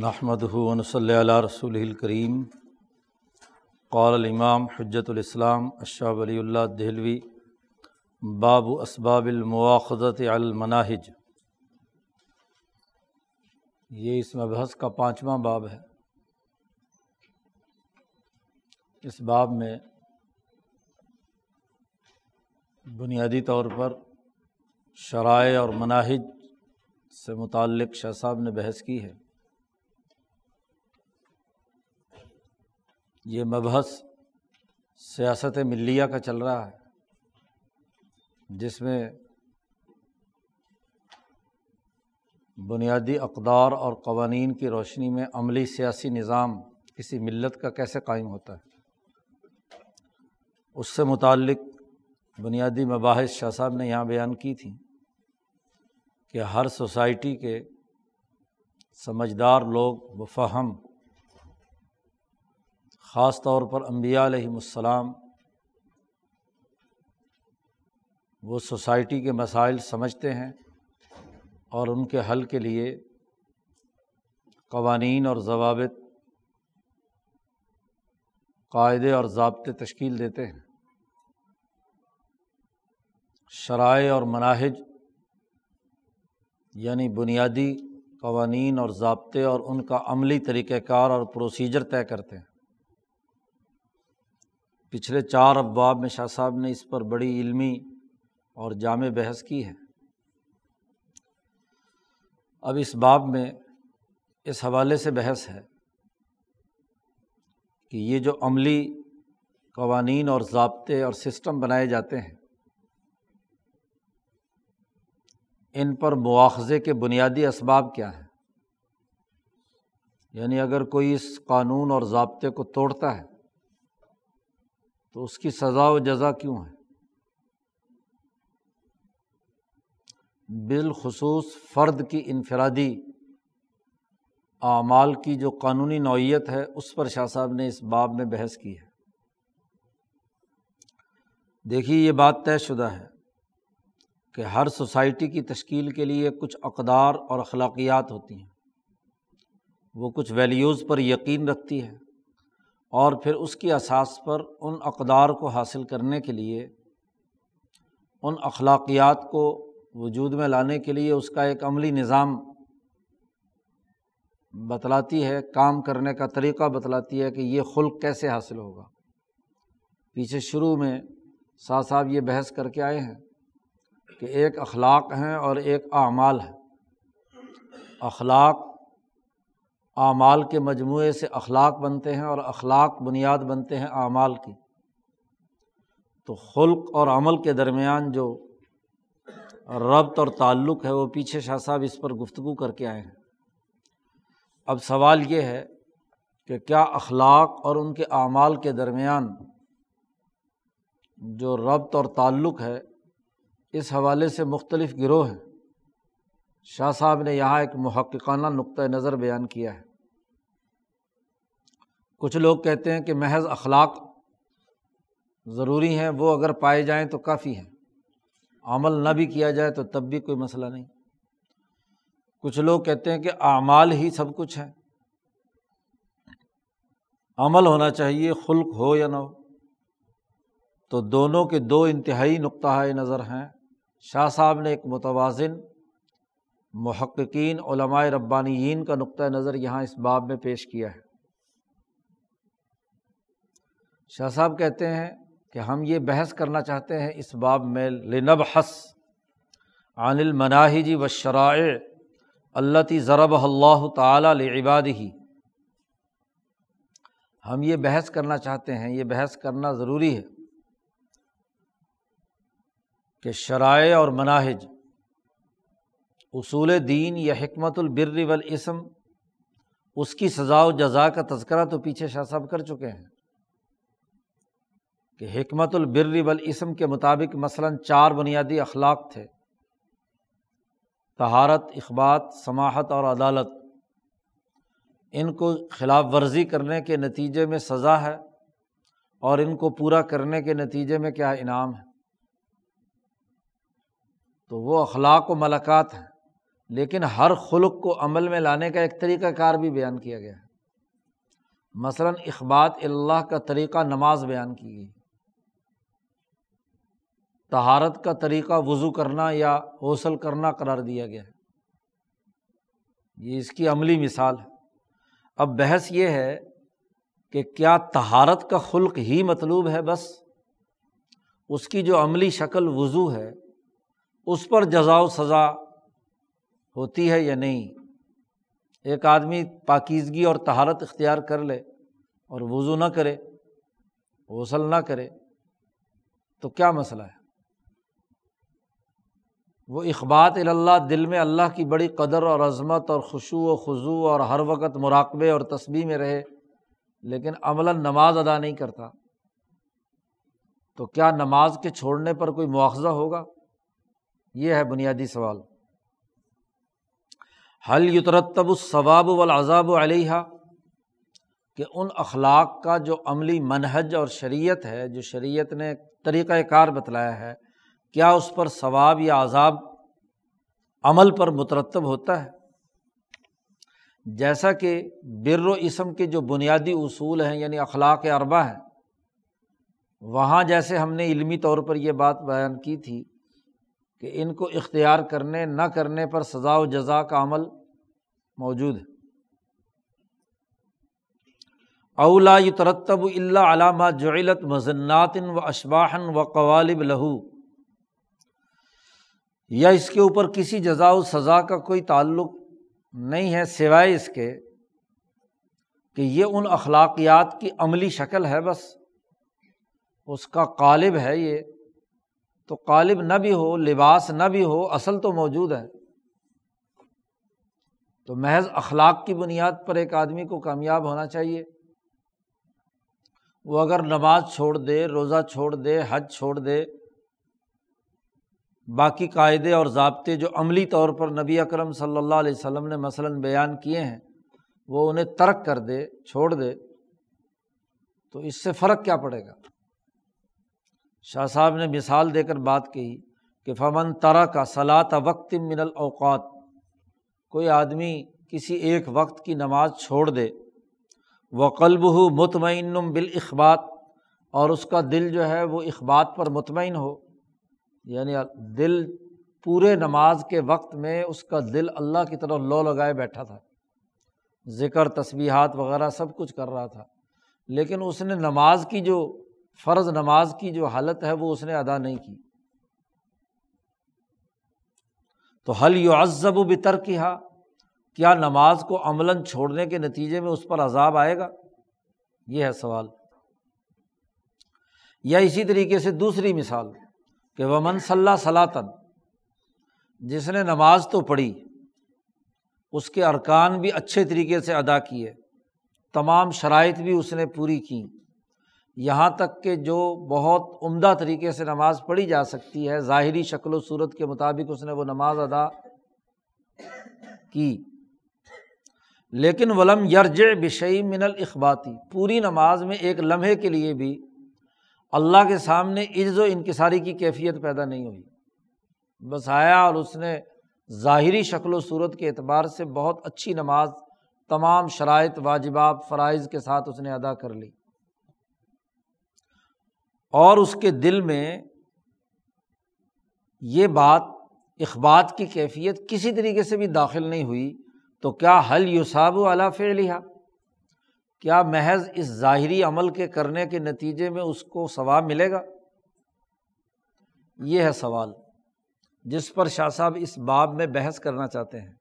نحمد ہُون صلی اللہ رسول الکریم قال الامام حجت الاسلام اشہ ولی اللہ دہلوی باب اسباب المواخذت المناہج یہ اس مبحث کا پانچواں باب ہے. اس باب میں بنیادی طور پر شرائع اور مناہج سے متعلق شاہ صاحب نے بحث کی ہے. یہ مبحث سیاست ملیہ کا چل رہا ہے، جس میں بنیادی اقدار اور قوانین کی روشنی میں عملی سیاسی نظام کسی ملت کا کیسے قائم ہوتا ہے؟ اس سے متعلق بنیادی مباحث شاہ صاحب نے یہاں بیان کی تھیں کہ ہر سوسائٹی کے سمجھدار لوگ و فہم خاص طور پر امبیا علیہم السلام، وہ سوسائٹی کے مسائل سمجھتے ہیں اور ان کے حل کے لیے قوانین اور ضوابط، قاعدے اور ضابطے تشکیل دیتے ہیں۔ شرائع اور مناہج یعنی بنیادی قوانین اور ضابطے اور ان کا عملی طریقۂ کار اور پروسیجر طے کرتے ہیں۔ پچھلے چار ابواب میں شاہ صاحب نے اس پر بڑی علمی اور جامع بحث کی ہے۔ اب اس باب میں اس حوالے سے بحث ہے کہ یہ جو عملی قوانین اور ضابطے اور سسٹم بنائے جاتے ہیں، ان پر مواخذے کے بنیادی اسباب کیا ہیں؟ یعنی اگر کوئی اس قانون اور ضابطے کو توڑتا ہے تو اس کی سزا و جزا کیوں ہے؟ بالخصوص فرد کی انفرادی اعمال کی جو قانونی نوعیت ہے، اس پر شاہ صاحب نے اس باب میں بحث کی ہے۔ دیکھیے، یہ بات طے شدہ ہے کہ ہر سوسائٹی کی تشکیل کے لیے کچھ اقدار اور اخلاقیات ہوتی ہیں۔ وہ کچھ ویلیوز پر یقین رکھتی ہے۔ اور پھر اس کی اساس پر ان اقدار کو حاصل کرنے کے لیے، ان اخلاقیات کو وجود میں لانے کے لیے اس کا ایک عملی نظام بتلاتی ہے، کام کرنے کا طریقہ بتلاتی ہے کہ یہ خلق کیسے حاصل ہوگا۔ پیچھے شروع میں ساتھ صاحب یہ بحث کر کے آئے ہیں کہ ایک اخلاق ہیں اور ایک اعمال ہے اخلاق اعمال کے مجموعے سے اخلاق بنتے ہیں اور اخلاق بنیاد بنتے ہیں اعمال کی۔ تو خلق اور عمل کے درمیان جو ربط اور تعلق ہے وہ پیچھے شاہ صاحب اس پر گفتگو کر کے آئے ہیں۔ اب سوال یہ ہے کہ کیا اخلاق اور ان کے اعمال کے درمیان جو ربط اور تعلق ہے اس حوالے سے مختلف گروہ ہیں؟ شاہ صاحب نے یہاں ایک محققانہ نقطۂ نظر بیان کیا ہے۔ کچھ لوگ کہتے ہیں کہ محض اخلاق ضروری ہیں، وہ اگر پائے جائیں تو کافی ہیں۔ عمل نہ بھی کیا جائے تو تب بھی کوئی مسئلہ نہیں۔ کچھ لوگ کہتے ہیں کہ اعمال ہی سب کچھ ہے عمل ہونا چاہیے، خلق ہو یا نہ ہو۔ تو دونوں کے دو انتہائی نقطۂ نظر ہیں۔ شاہ صاحب نے ایک متوازن محققین علمائے ربانیین کا نقطۂ نظر یہاں اس باب میں پیش کیا ہے۔ شاہ صاحب کہتے ہیں کہ ہم یہ بحث کرنا چاہتے ہیں اس باب میں لنب حس عن المناہجی و شرائع اللہ ضرب اللہ تعالیٰ عباد ہی ہم یہ بحث کرنا چاہتے ہیں، یہ بحث کرنا ضروری ہے کہ شرائع اور مناہج اصول دین یا حکمت البر والاسم، اس کی سزا و جزا کا تذکرہ تو پیچھے شاہ صاحب کر چکے ہیں۔ کہ حکمت البر والاسم کے مطابق مثلاً چار بنیادی اخلاق تھے۔ تہارت اخبات، سماحت اور عدالت۔ ان کو خلاف ورزی کرنے کے نتیجے میں سزا ہے اور ان کو پورا کرنے کے نتیجے میں کیا انعام ہے؟ تو وہ اخلاق و ملکات ہیں۔ لیکن ہر خلق کو عمل میں لانے کا ایک طریقہ کار بھی بیان کیا گیا ہے۔ مثلاً اخبات اللہ کا طریقہ نماز بیان کی گئی۔ تہارت کا طریقہ وضو کرنا یا حوصل کرنا قرار دیا گیا۔ ہے یہ اس کی عملی مثال ہے۔ اب بحث یہ ہے کہ کیا تہارت کا خلق ہی مطلوب ہے بس؟ اس کی جو عملی شکل وضو ہے، اس پر جزا و سزا ہوتی ہے یا نہیں۔ ایک آدمی پاکیزگی اور تہارت اختیار کر لے اور وضو نہ کرے، غسل نہ کرے، تو کیا مسئلہ ہے؟ وہ اخبات اللہ دل میں اللہ کی بڑی قدر اور عظمت اور خوشو و خضو اور ہر وقت مراقبے اور تصبیح میں رہے، لیکن عملاً نماز ادا نہیں کرتا۔ تو کیا نماز کے چھوڑنے پر کوئی مواخذہ ہوگا؟ یہ ہے بنیادی سوال۔ حل یترتب الصواب والعذاب علیہ کہ ان اخلاق کا جو عملی منہج اور شریعت ہے، جو شریعت نے طریقۂ کار بتلایا ہے، کیا اس پر ثواب یا عذاب عمل پر مترتب ہوتا ہے؟ جیسا کہ بر و اسم کے جو بنیادی اصول ہیں یعنی اخلاق اربا ہیں، وہاں جیسے ہم نے علمی طور پر یہ بات بیان کی تھی کہ ان کو اختیار کرنے نہ کرنے پر سزا و جزا کا عمل موجود ہے۔ اولا ترتب اللہ علامہ جعلت مزناتن و اشباہن و قوالب لہو۔ یا اس کے اوپر کسی جزا و سزا کا کوئی تعلق نہیں ہے سوائے اس کے کہ یہ ان اخلاقیات کی عملی شکل ہے بس، اس کا قالب ہے یہ۔ تو قالب نہ بھی ہو، لباس نہ بھی ہو، اصل تو موجود ہے۔ تو محض اخلاق کی بنیاد پر ایک آدمی کو کامیاب ہونا چاہیے۔ وہ اگر نماز چھوڑ دے، روزہ چھوڑ دے، حج چھوڑ دے، باقی قاعدے اور ضابطے جو عملی طور پر نبی اکرم صلی اللہ علیہ وسلم نے مثلاً بیان کیے ہیں، وہ انہیں ترک کر دے، چھوڑ دے، تو اس سے فرق کیا پڑے گا؟ شاہ صاحب نے مثال دے کر بات کہی کہ فمن ترا کا صلاح وقت من الاوقات کوئی آدمی کسی ایک وقت کی نماز چھوڑ دے وہ قلب ہو مطمئن بالاخبات اور اس کا دل جو ہے وہ اخبات پر مطمئن ہو یعنی دل پورے نماز کے وقت میں اس کا دل اللہ کی طرف لو لگائے بیٹھا تھا، ذکر تصبیحات وغیرہ سب کچھ کر رہا تھا، لیکن اس نے نماز کی جو فرض نماز کی جو حالت ہے وہ اس نے ادا نہیں کی۔ تو حل یو عزب و بتر کیا کیا نماز کو عملاً چھوڑنے کے نتیجے میں اس پر عذاب آئے گا؟ یہ ہے سوال۔ یا اسی طریقے سے دوسری مثال کہ ومن صلاح صلاطن جس نے نماز تو پڑھی، اس کے ارکان بھی اچھے طریقے سے ادا کیے، تمام شرائط بھی اس نے پوری کی یہاں تک کہ جو بہت عمدہ طریقے سے نماز پڑھی جا سکتی ہے، ظاہری شکل و صورت کے مطابق اس نے وہ نماز ادا کی۔ لیکن ولم یرج بشئی من الخباتی پوری نماز میں ایک لمحے کے لیے بھی اللہ کے سامنے عز و انکساری کی کیفیت پیدا نہیں ہوئی۔ بس آیا اور اس نے ظاہری شکل و صورت کے اعتبار سے بہت اچھی نماز، تمام شرائط، واجبات، فرائض کے ساتھ اس نے ادا کر لی۔ اور اس کے دل میں یہ بات، اخبات کی کیفیت کسی طریقے سے بھی داخل نہیں ہوئی، تو کیا حل یوساب والا لیا کیا محض اس ظاہری عمل کے کرنے کے نتیجے میں اس کو ثواب ملے گا؟ یہ ہے سوال، جس پر شاہ صاحب اس باب میں بحث کرنا چاہتے ہیں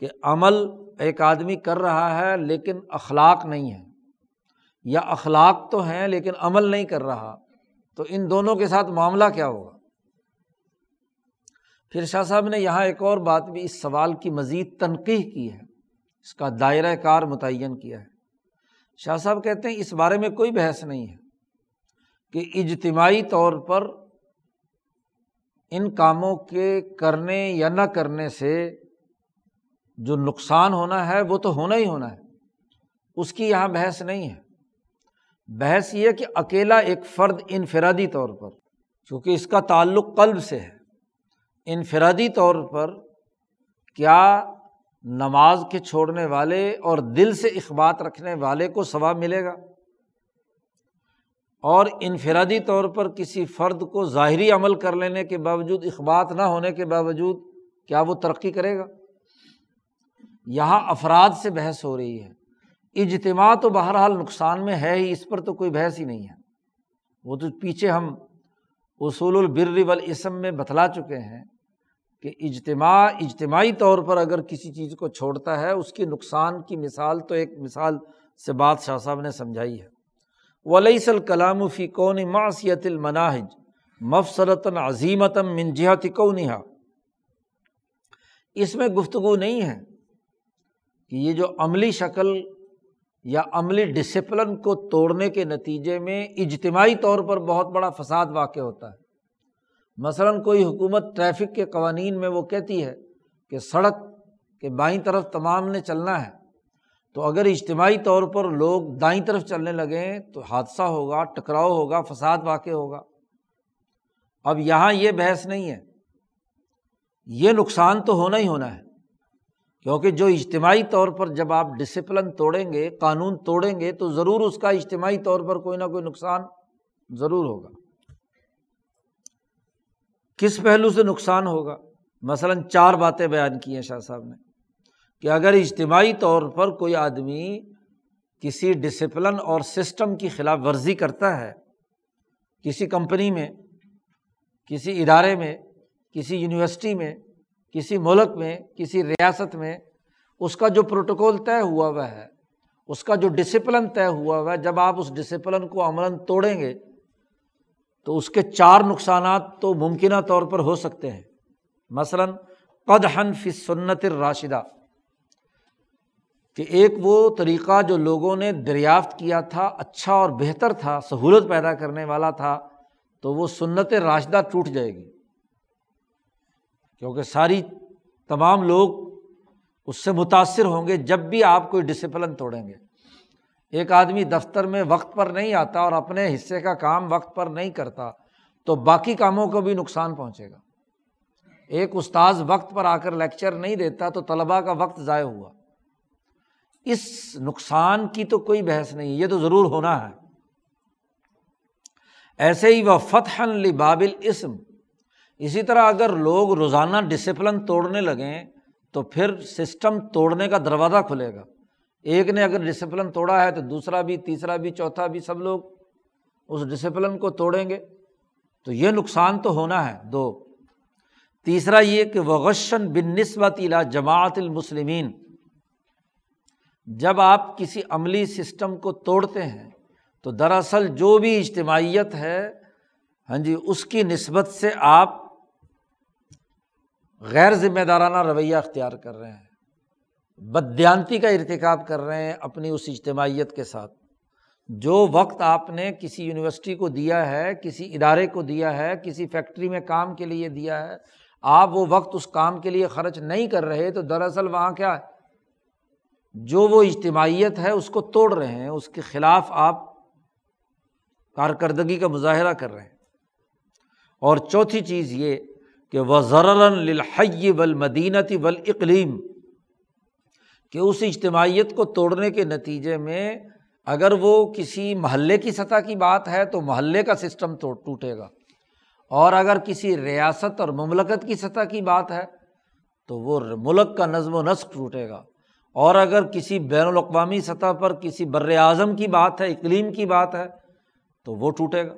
کہ عمل ایک آدمی کر رہا ہے لیکن اخلاق نہیں ہے۔ یا اخلاق تو ہیں لیکن عمل نہیں کر رہا، تو ان دونوں کے ساتھ معاملہ کیا ہوگا؟ پھر شاہ صاحب نے یہاں ایک اور بات بھی اس سوال کی مزید تنقید کی ہے، اس کا دائرۂ کار متعین کیا ہے۔ شاہ صاحب کہتے ہیں اس بارے میں کوئی بحث نہیں ہے کہ اجتماعی طور پر ان کاموں کے کرنے یا نہ کرنے سے جو نقصان ہونا ہے وہ تو ہونا ہی ہونا ہے، اس کی یہاں بحث نہیں ہے۔ بحث یہ کہ اکیلا ایک فرد انفرادی طور پر، چونکہ اس کا تعلق قلب سے ہے، انفرادی طور پر کیا نماز کے چھوڑنے والے اور دل سے اخبات رکھنے والے کو ثواب ملے گا؟ اور انفرادی طور پر کسی فرد کو ظاہری عمل کر لینے کے باوجود، اخبات نہ ہونے کے باوجود کیا وہ ترقی کرے گا؟ یہاں افراد سے بحث ہو رہی ہے۔ اجتماع تو بہرحال نقصان میں ہے ہی، اس پر تو کوئی بحث ہی نہیں ہے۔ وہ تو پیچھے ہم اصول البر والاسم میں بتلا چکے ہیں کہ اجتماع، اجتماعی طور پر اگر کسی چیز کو چھوڑتا ہے، اس کی نقصان کی مثال تو ایک مثال سے بات شاہ صاحب نے سمجھائی ہے۔ ولیس الکلام فی کون معصیت المناہج مفسرتاً عظیمتم منجہت کونہا۔ اس میں گفتگو نہیں ہے کہ یہ جو عملی شکل یا عملی ڈسپلن کو توڑنے کے نتیجے میں اجتماعی طور پر بہت بڑا فساد واقع ہوتا ہے۔ مثلاً کوئی حکومت ٹریفک کے قوانین میں وہ کہتی ہے کہ سڑک کے بائیں طرف تمام نے چلنا ہے، تو اگر اجتماعی طور پر لوگ دائیں طرف چلنے لگیں تو حادثہ ہوگا، ٹکراؤ ہوگا، فساد واقع ہوگا۔ اب یہاں یہ بحث نہیں ہے۔ یہ نقصان تو ہونا ہی ہونا ہے۔ کیونکہ جو اجتماعی طور پر جب آپ ڈسپلن توڑیں گے، قانون توڑیں گے، تو ضرور اس کا اجتماعی طور پر کوئی نہ کوئی نقصان ضرور ہوگا۔ کس پہلو سے نقصان ہوگا؟ مثلاً چار باتیں بیان کی ہیں شاہ صاحب نے کہ اگر اجتماعی طور پر کوئی آدمی کسی ڈسپلن اور سسٹم کی خلاف ورزی کرتا ہے، کسی کمپنی میں، کسی ادارے میں، کسی یونیورسٹی میں کسی ملک میں، کسی ریاست میں اس کا جو پروٹوکول طے ہوا ہوا ہے، اس کا جو ڈسپلن طے ہوا ہوا ہے، جب آپ اس ڈسپلن کو عملاً توڑیں گے تو اس کے چار نقصانات تو ممکنہ طور پر ہو سکتے ہیں۔ مثلاً قد فی سنت الراشدہ، کہ ایک وہ طریقہ جو لوگوں نے دریافت کیا تھا اچھا اور بہتر تھا، سہولت پیدا کرنے والا تھا، تو وہ سنت راشدہ ٹوٹ جائے گی۔ کیونکہ ساری تمام لوگ اس سے متاثر ہوں گے جب بھی آپ کوئی ڈسپلن توڑیں گے۔ ایک آدمی دفتر میں وقت پر نہیں آتا اور اپنے حصے کا کام وقت پر نہیں کرتا، تو باقی کاموں کو بھی نقصان پہنچے گا۔ ایک استاذ وقت پر آ کر لیکچر نہیں دیتا تو طلبا کا وقت ضائع ہوا۔ اس نقصان کی تو کوئی بحث نہیں، یہ تو ضرور ہونا ہے۔ ایسے ہی وہ فتح بابل اسم اسی طرح اگر لوگ روزانہ ڈسپلن توڑنے لگیں تو پھر سسٹم توڑنے کا دروازہ کھلے گا۔ ایک نے اگر ڈسپلن توڑا ہے تو دوسرا بھی، تیسرا بھی، چوتھا بھی، سب لوگ اس ڈسپلن کو توڑیں گے۔ تو یہ نقصان تو ہونا ہے۔ دو، تیسرا یہ کہ وغشن بن نسبت الا جماعت المسلمین جب آپ کسی عملی سسٹم کو توڑتے ہیں تو دراصل جو بھی اجتماعیت ہے ہاں جی اس کی نسبت سے آپ غیر ذمہ دارانہ رویہ اختیار کر رہے ہیں۔ بدیانتی کا ارتکاب کر رہے ہیں اپنی اس اجتماعیت کے ساتھ۔ جو وقت آپ نے کسی یونیورسٹی کو دیا ہے، کسی ادارے کو دیا ہے، کسی فیکٹری میں کام کے لیے دیا ہے، آپ وہ وقت اس کام کے لیے خرچ نہیں کر رہے تو دراصل وہاں کیا ہے؟ جو وہ اجتماعیت ہے اس کو توڑ رہے ہیں، اس کے خلاف آپ کارکردگی کا مظاہرہ کر رہے ہیں۔ اور چوتھی چیز یہ کہ وہ ضرحی بل مدینتی بل اقلیم کہ اس اجتماعیت کو توڑنے کے نتیجے میں اگر وہ کسی محلے کی سطح کی بات ہے تو محلے کا سسٹم تو ٹوٹے گا۔ اور اگر کسی ریاست اور مملکت کی سطح کی بات ہے تو وہ ملک کا نظم و نسق ٹوٹے گا۔ اور اگر کسی بین الاقوامی سطح پر کسی بر اعظم کی بات ہے، اقلیم کی بات ہے، تو وہ ٹوٹے گا۔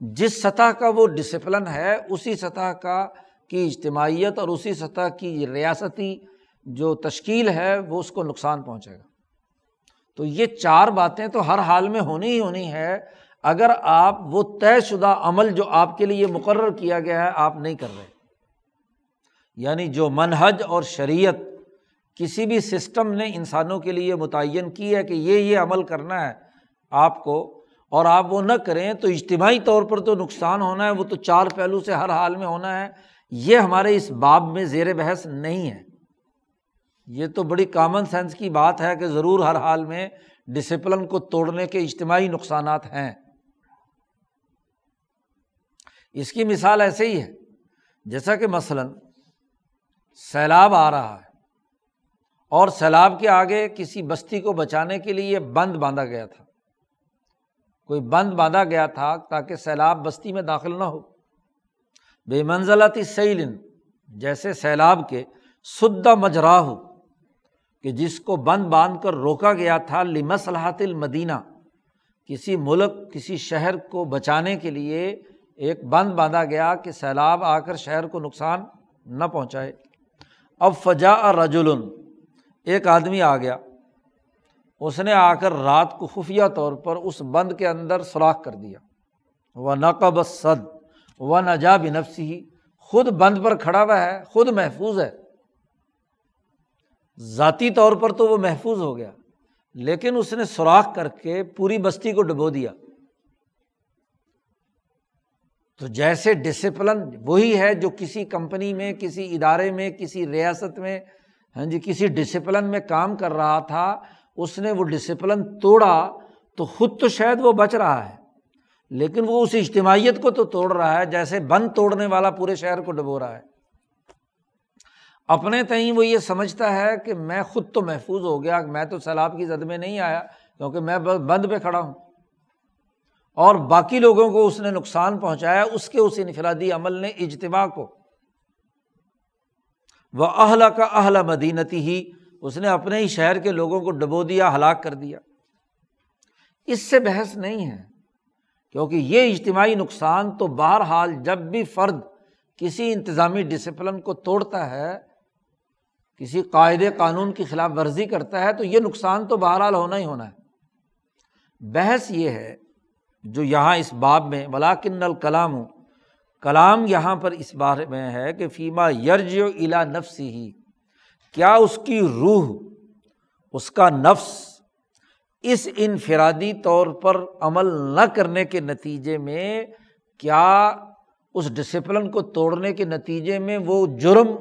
جس سطح کا وہ ڈسپلن ہے، اسی سطح کا کی اجتماعیت اور اسی سطح کی ریاستی جو تشکیل ہے، وہ اس کو نقصان پہنچے گا۔ تو یہ چار باتیں تو ہر حال میں ہونی ہی ہونی ہے اگر آپ وہ طے شدہ عمل جو آپ کے لیے مقرر کیا گیا ہے، آپ نہیں کر رہے۔ یعنی جو منہج اور شریعت کسی بھی سسٹم نے انسانوں کے لیے متعین کی ہے کہ یہ یہ عمل کرنا ہے، آپ کو اور آپ وہ نہ کریں تو اجتماعی طور پر تو نقصان ہونا ہے، وہ تو چار پہلو سے ہر حال میں ہونا ہے۔ یہ ہمارے اس باب میں زیر بحث نہیں ہے۔ یہ تو بڑی کامن سینس کی بات ہے کہ ضرور ہر حال میں ڈسپلن کو توڑنے کے اجتماعی نقصانات ہیں۔ اس کی مثال ایسے ہی ہے، جیسا کہ مثلاً سیلاب آ رہا ہے اور سیلاب کے آگے کسی بستی کو بچانے کے لیے بند باندھا گیا تھا۔ کوئی بند باندھا گیا تھا تاکہ سیلاب بستی میں داخل نہ ہو۔ بے منزلتی سیلن، جیسے سیلاب کے سدہ مجرا ہو کہ جس کو بند باندھ کر روکا گیا تھا لمسلحت المدینہ۔ کسی ملک، کسی شہر کو بچانے کے لیے ایک بند باندھا گیا کہ سیلاب آ کر شہر کو نقصان نہ پہنچائے۔ اب فجا اور رجول ایک آدمی آ گیا۔ اس نے آ کر رات کو خفیہ طور پر اس بند کے اندر سوراخ کر دیا۔ وہ نقب صد و نجا بنفسی خود بند پر کھڑا ہوا ہے، خود محفوظ ہے۔ ذاتی طور پر تو وہ محفوظ ہو گیا، لیکن اس نے سوراخ کر کے پوری بستی کو ڈبو دیا۔ تو جیسے ڈسپلن وہی ہے جو کسی کمپنی میں، کسی ادارے میں، کسی ریاست میں ہاں جی کسی ڈسپلن میں کام کر رہا تھا اس نے وہ ڈسپلن توڑا تو خود تو شاید وہ بچ رہا ہے، لیکن وہ اس اجتماعیت کو تو توڑ رہا ہے جیسے بند توڑنے والا پورے شہر کو ڈبو رہا ہے۔ اپنے تئیں وہ یہ سمجھتا ہے کہ میں خود تو محفوظ ہو گیا، میں تو سیلاب کی زد میں نہیں آیا کیونکہ میں بند پہ کھڑا ہوں۔ اور باقی لوگوں کو اس نے نقصان پہنچایا، اس کے اس انفرادی عمل نے اجتماع کو۔ وہ اہلا کا اہل مدینتی ہی اس نے اپنے ہی شہر کے لوگوں کو ڈبو دیا، ہلاک کر دیا۔ اس سے بحث نہیں ہے، کیونکہ یہ اجتماعی نقصان تو بہرحال جب بھی فرد کسی انتظامی ڈسپلن کو توڑتا ہے، کسی قاعدے قانون کی خلاف ورزی کرتا ہے، تو یہ نقصان تو بہرحال ہونا ہی ہونا ہے۔ بحث یہ ہے جو یہاں اس باب میں ولاکن الکلام ہوں کلام یہاں پر اس بارے میں ہے کہ فیما یرج و الا نفس ہی کیا اس کی روح، اس کا نفس اس انفرادی طور پر عمل نہ کرنے کے نتیجے میں، کیا اس ڈسپلن کو توڑنے کے نتیجے میں وہ جرم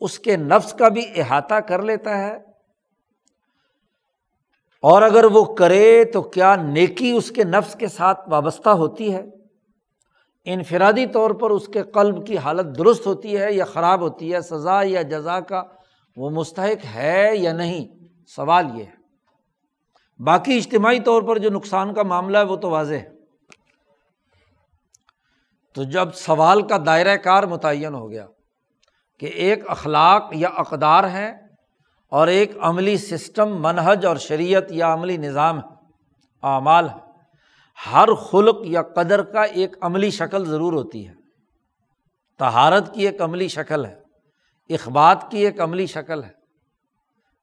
اس کے نفس کا بھی احاطہ کر لیتا ہے؟ اور اگر وہ کرے تو کیا نیکی اس کے نفس کے ساتھ وابستہ ہوتی ہے؟ انفرادی طور پر اس کے قلب کی حالت درست ہوتی ہے یا خراب ہوتی ہے، سزا یا جزا کا وہ مستحق ہے یا نہیں؟ سوال یہ ہے۔ باقی اجتماعی طور پر جو نقصان کا معاملہ ہے وہ تو واضح ہے۔ تو جب سوال کا دائرۂ کار متعین ہو گیا کہ ایک اخلاق یا اقدار ہے اور ایک عملی سسٹم، منہج اور شریعت یا عملی نظام ہے، اعمال ہے، ہر خلق یا قدر کا ایک عملی شکل ضرور ہوتی ہے۔ تہارت کی ایک عملی شکل ہے۔ اخبات کی ایک عملی شکل ہے۔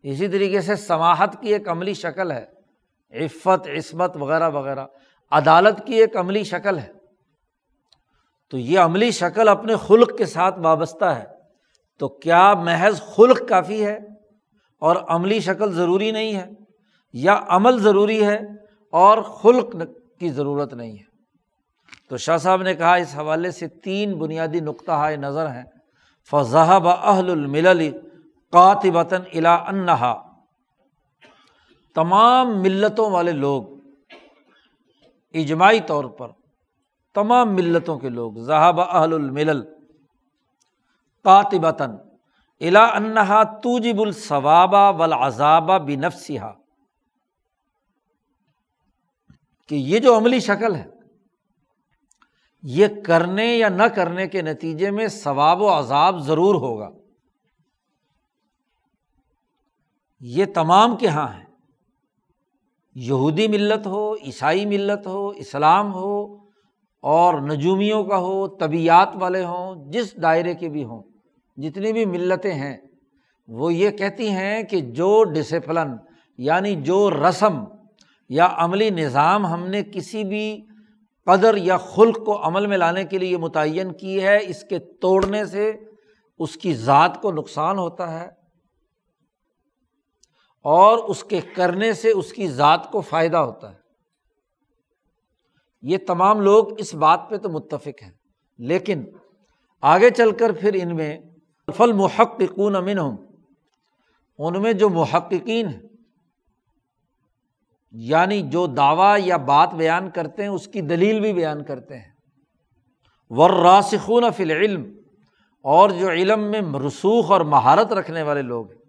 اسی طریقے سے سماہت کی ایک عملی شکل ہے۔ عفت، عصمت وغیرہ وغیرہ۔ عدالت کی ایک عملی شکل ہے۔ تو یہ عملی شکل اپنے خلق کے ساتھ وابستہ ہے۔ تو کیا محض خلق کافی ہے اور عملی شکل ضروری نہیں ہے؟ یا عمل ضروری ہے اور خلق کی ضرورت نہیں ہے؟ تو شاہ صاحب نے کہا اس حوالے سے تین بنیادی نقطہ نظر ہیں۔ فضح اہل المل قاتبتاً الا انہا۔ تمام ملتوں والے لوگ، اجماعی طور پر تمام ملتوں کے لوگ ذہاب اہل الملل قاتبتاً الا انہا توجب الصوابہ ولازابہ بنفسا کہ یہ جو عملی شکل ہے یہ کرنے یا نہ کرنے کے نتیجے میں ثواب و عذاب ضرور ہوگا۔ یہ تمام کے یہاں ہیں؟ یہودی ملت ہو، عیسائی ملت ہو، اسلام ہو اور نجومیوں کا ہو، طبیعت والے ہوں، جس دائرے کے بھی ہوں، جتنی بھی ملتیں ہیں، وہ یہ کہتی ہیں کہ جو ڈسپلن یعنی جو رسم یا عملی نظام ہم نے کسی بھی قدر یا خلق کو عمل میں لانے کے لیے متعین کی ہے، اس کے توڑنے سے اس کی ذات کو نقصان ہوتا ہے اور اس کے کرنے سے اس کی ذات کو فائدہ ہوتا ہے۔ یہ تمام لوگ اس بات پہ تو متفق ہیں، لیکن آگے چل کر پھر ان میں فل محققون امن ہوں ان میں جو محققین ہیں یعنی جو دعویٰ یا بات بیان کرتے ہیں، اس کی دلیل بھی بیان کرتے ہیں۔ ور راسخون فل علم اور جو علم میں رسوخ اور مہارت رکھنے والے لوگ ہیں۔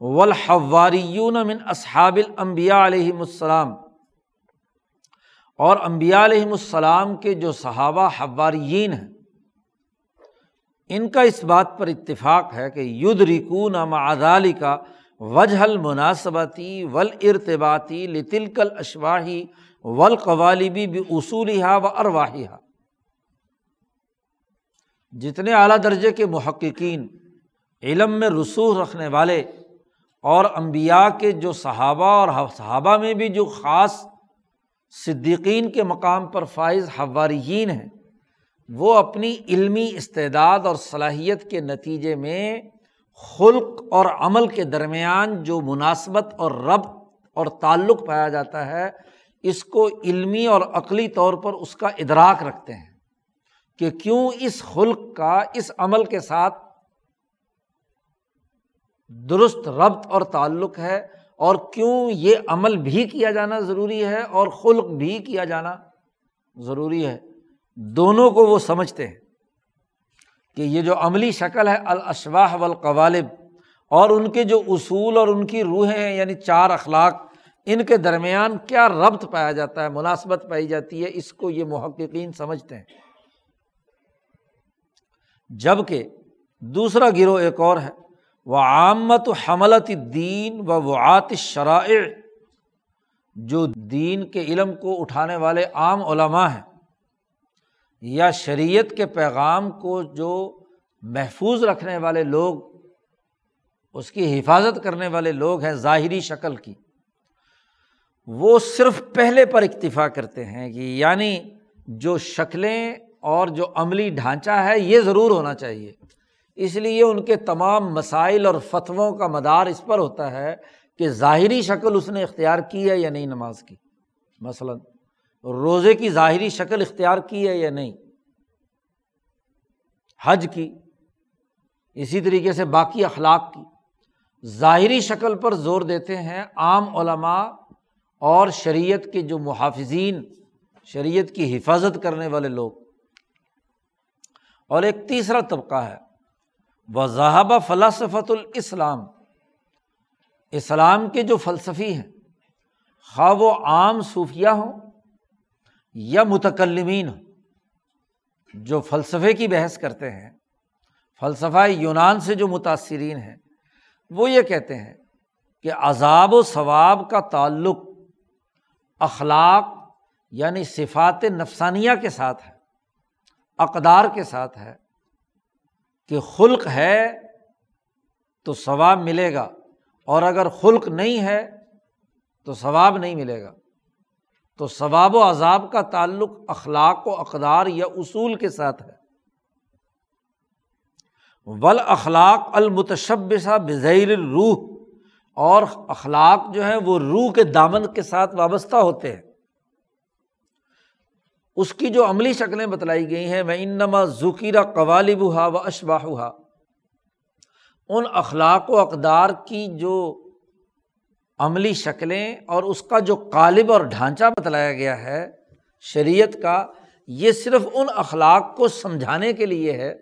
ولحواریون من اصحاب الانبیاء علیہم السلام، اور امبیا علیہم السلام کے جو صحابہ حوارین ہیں، ان کا اس بات پر اتفاق ہے کہ ید رکون معدالی کا وجہ المناسبتی ول ارتباطی لتلکل اشواہی ول قوالبی بھی اصولی ہا و ارواہی ہا جتنے اعلیٰ درجے کے محققین، علم میں رسوخ رکھنے والے اور امبیا کے جو صحابہ اور صحابہ میں بھی جو خاص صدیقین کے مقام پر فائز حواریین ہیں، وہ اپنی علمی استعداد اور صلاحیت کے نتیجے میں خلق اور عمل کے درمیان جو مناسبت اور ربط اور تعلق پایا جاتا ہے، اس کو علمی اور عقلی طور پر اس کا ادراک رکھتے ہیں کہ کیوں اس خلق کا، اس عمل کے ساتھ درست ربط اور تعلق ہے اور کیوں یہ عمل بھی کیا جانا ضروری ہے اور خلق بھی کیا جانا ضروری ہے۔ دونوں کو وہ سمجھتے ہیں۔ کہ یہ جو عملی شکل ہے الاشواہ والقوالب، اور ان کے جو اصول اور ان کی روحیں ہیں یعنی چار اخلاق، ان کے درمیان کیا ربط پایا جاتا ہے، مناسبت پائی جاتی ہے، اس کو یہ محققین سمجھتے ہیں۔ جبکہ دوسرا گروہ ایک اور ہے وہ عامت حملت دین و وعات شرائع جو دین کے علم کو اٹھانے والے عام علماء ہیں۔ یا شریعت کے پیغام کو جو محفوظ رکھنے والے لوگ، اس کی حفاظت کرنے والے لوگ ہیں ظاہری شکل کی، وہ صرف پہلے پر اکتفا کرتے ہیں کہ یعنی جو شکلیں اور جو عملی ڈھانچہ ہے یہ ضرور ہونا چاہیے۔ اس لیے ان کے تمام مسائل اور فتووں کا مدار اس پر ہوتا ہے کہ ظاہری شکل اس نے اختیار کی ہے یا نہیں نماز کی۔ مثلاً روزے کی ظاہری شکل اختیار کی ہے یا نہیں؟ حج کی، اسی طریقے سے باقی اخلاق کی۔ ظاہری شکل پر زور دیتے ہیں عام علماء اور شریعت کے جو محافظین، شریعت کی حفاظت کرنے والے لوگ۔ اور ایک تیسرا طبقہ ہے وضاحب فلاسفت الاسلام اسلام کے جو فلسفی ہیں، خواہ وہ عام صوفیہ ہوں یا متکلمین جو فلسفے کی بحث کرتے ہیں، فلسفہ یونان سے جو متاثرین ہیں، وہ یہ کہتے ہیں کہ عذاب و ثواب کا تعلق اخلاق یعنی صفات نفسانیہ کے ساتھ ہے، اقدار کے ساتھ ہے کہ خلق ہے تو ثواب ملے گا اور اگر خلق نہیں ہے تو ثواب نہیں ملے گا۔ تو ثواب و عذاب کا تعلق اخلاق و اقدار یا اصول کے ساتھ ہے۔ ول اخلاق المتشبہ بزیر روح اور اخلاق جو ہے وہ روح کے دامن کے ساتھ وابستہ ہوتے ہیں۔ اس کی جو عملی شکلیں بتلائی گئی ہیں، میں انما ذکیرہ قوالب ہا و اشباہ ان اخلاق و اقدار کی جو عملی شکلیں اور اس کا جو قالب اور ڈھانچہ بتلایا گیا ہے، شریعت کا، یہ صرف ان اخلاق کو سمجھانے کے لیے ہے۔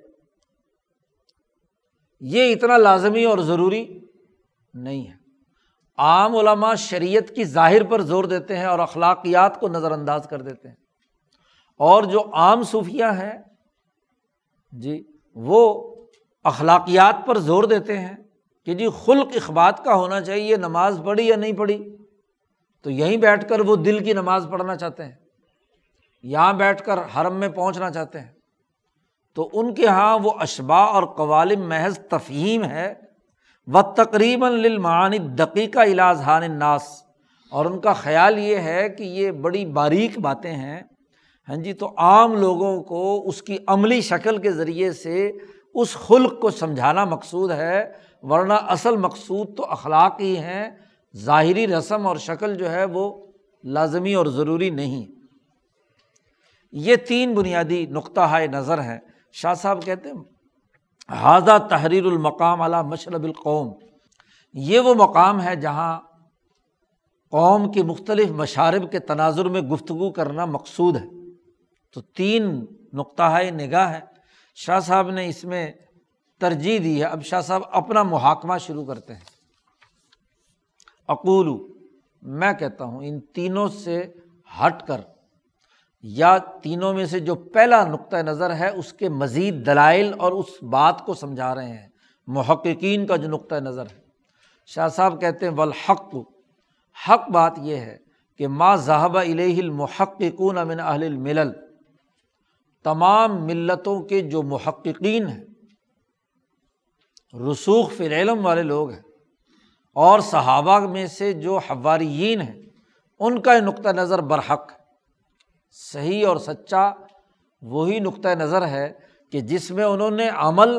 یہ اتنا لازمی اور ضروری نہیں ہے۔ عام علماء شریعت کی ظاہر پر زور دیتے ہیں اور اخلاقیات کو نظر انداز کر دیتے ہیں۔ اور جو عام صوفیہ ہیں جی وہ اخلاقیات پر زور دیتے ہیں۔ کہ جی خلق اخبات کا ہونا چاہیے نماز پڑھی یا نہیں پڑھی؟ تو یہیں بیٹھ کر وہ دل کی نماز پڑھنا چاہتے ہیں۔ یہاں بیٹھ کر حرم میں پہنچنا چاہتے ہیں۔ تو ان کے یہاں وہ اشبا اور قوالم محض تفہیم ہے۔ و تقریباً للمعانی دقیقہ علاج حان ناس اور ان کا خیال یہ ہے کہ یہ بڑی باریک باتیں ہیں۔ ہاں جی تو عام لوگوں کو اس کی عملی شکل کے ذریعے سے اس خلق کو سمجھانا مقصود ہے۔ ورنہ اصل مقصود تو اخلاق ہی ہیں۔ ظاہری رسم اور شکل جو ہے وہ لازمی اور ضروری نہیں۔ یہ تین بنیادی نقطہ نظر ہیں۔ شاہ صاحب کہتے ہیں حاضہ تحریر المقام علی مشرب القوم یہ وہ مقام ہے جہاں قوم کی مختلف مشارب کے تناظر میں گفتگو کرنا مقصود ہے۔ تو تین نقطہ نگاہ ہے۔ شاہ صاحب نے اس میں ترجیح دی ہے، اب شاہ صاحب اپنا محاکمہ شروع کرتے ہیں۔ اقولو، میں کہتا ہوں، ان تینوں سے ہٹ کر یا تینوں میں سے جو پہلا نقطۂ نظر ہے، اس کے مزید دلائل اور اس بات کو سمجھا رہے ہیں۔ محققین کا جو نقطۂ نظر ہے۔ شاہ صاحب کہتے ہیں، والحق۔ حق بات یہ ہے کہ ما ذہب الہ المحققون امن اہل الملل۔ تمام ملتوں کے جو محققین ہیں رسوخ فی العلم والے لوگ ہیں۔ اور صحابہ میں سے جو حواریین ہیں، ان کا نقطۂ نظر برحق ہے۔ صحیح اور سچا وہی نقطۂ نظر ہے کہ جس میں انہوں نے عمل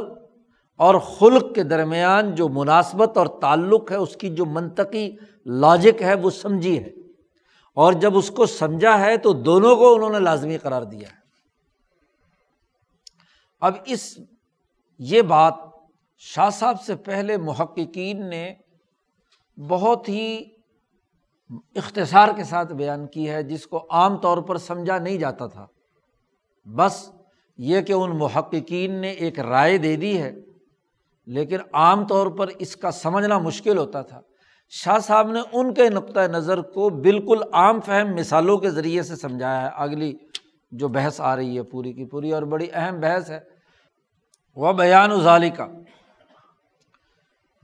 اور خلق کے درمیان جو مناسبت اور تعلق ہے، اس کی جو منطقی لاجک ہے، وہ سمجھی ہے۔ اور جب اس کو سمجھا ہے، تو دونوں کو انہوں نے لازمی قرار دیا ہے۔ اب اس یہ بات شاہ صاحب سے پہلے محققین نے بہت ہی اختصار کے ساتھ بیان کی ہے، جس کو عام طور پر سمجھا نہیں جاتا تھا۔ بس یہ کہ ان محققین نے ایک رائے دے دی ہے، لیکن عام طور پر اس کا سمجھنا مشکل ہوتا تھا۔ شاہ صاحب نے ان کے نقطۂ نظر کو بالکل عام فہم مثالوں کے ذریعے سے سمجھایا ہے۔ اگلی جو بحث آ رہی ہے پوری کی پوری، اور بڑی اہم بحث ہے۔ وہ بیان ازالی کا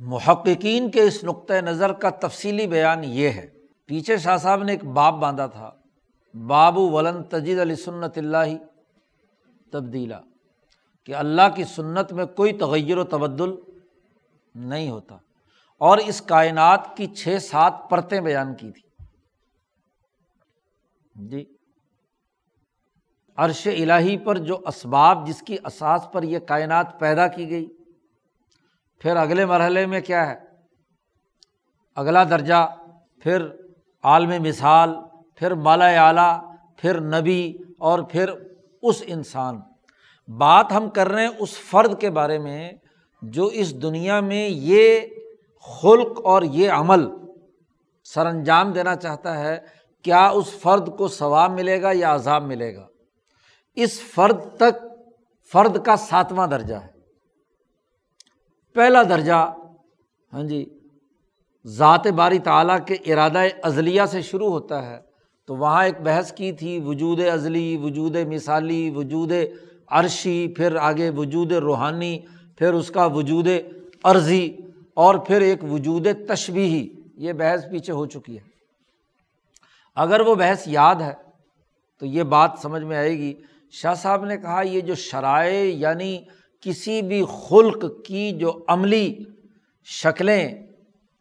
محققین کے اس نقطۂ نظر کا تفصیلی بیان یہ ہے۔ پیچھے شاہ صاحب نے ایک باب باندھا تھا۔ بابو ولن تجید علی سنت اللہ تبدیلا۔ کہ اللہ کی سنت میں کوئی تغیر و تبدل نہیں ہوتا۔ اور اس کائنات کی چھ سات پرتیں بیان کی تھی۔ جی۔ عرش الہی پر جو اسباب جس کی اساس پر یہ کائنات پیدا کی گئی۔ پھر اگلے مرحلے میں کیا ہے؟ اگلا درجہ، پھر عالم مثال، پھر مالا اعلیٰ، پھر نبی اور پھر اس انسان۔ بات ہم کر رہے ہیں اس فرد کے بارے میں جو اس دنیا میں یہ خلق اور یہ عمل سر انجام دینا چاہتا ہے، کیا اس فرد کو ثواب ملے گا یا عذاب ملے گا؟ اس فرد تک، فرد کا ساتواں درجہ ہے۔ پہلا درجہ ہاں جی ذات باری تعلیٰ کے ارادہ ازلیہ سے شروع ہوتا ہے۔ تو وہاں ایک بحث کی تھی، وجود ازلی، وجود مثالی، وجود عرشی، پھر آگے وجود روحانی، پھر اس کا وجود عرضی، اور پھر ایک وجود تشبیہی۔ یہ بحث پیچھے ہو چکی ہے۔ اگر وہ بحث یاد ہے تو یہ بات سمجھ میں آئے گی۔ شاہ صاحب نے کہا، یہ جو شرائع یعنی کسی بھی خلق کی جو عملی شکلیں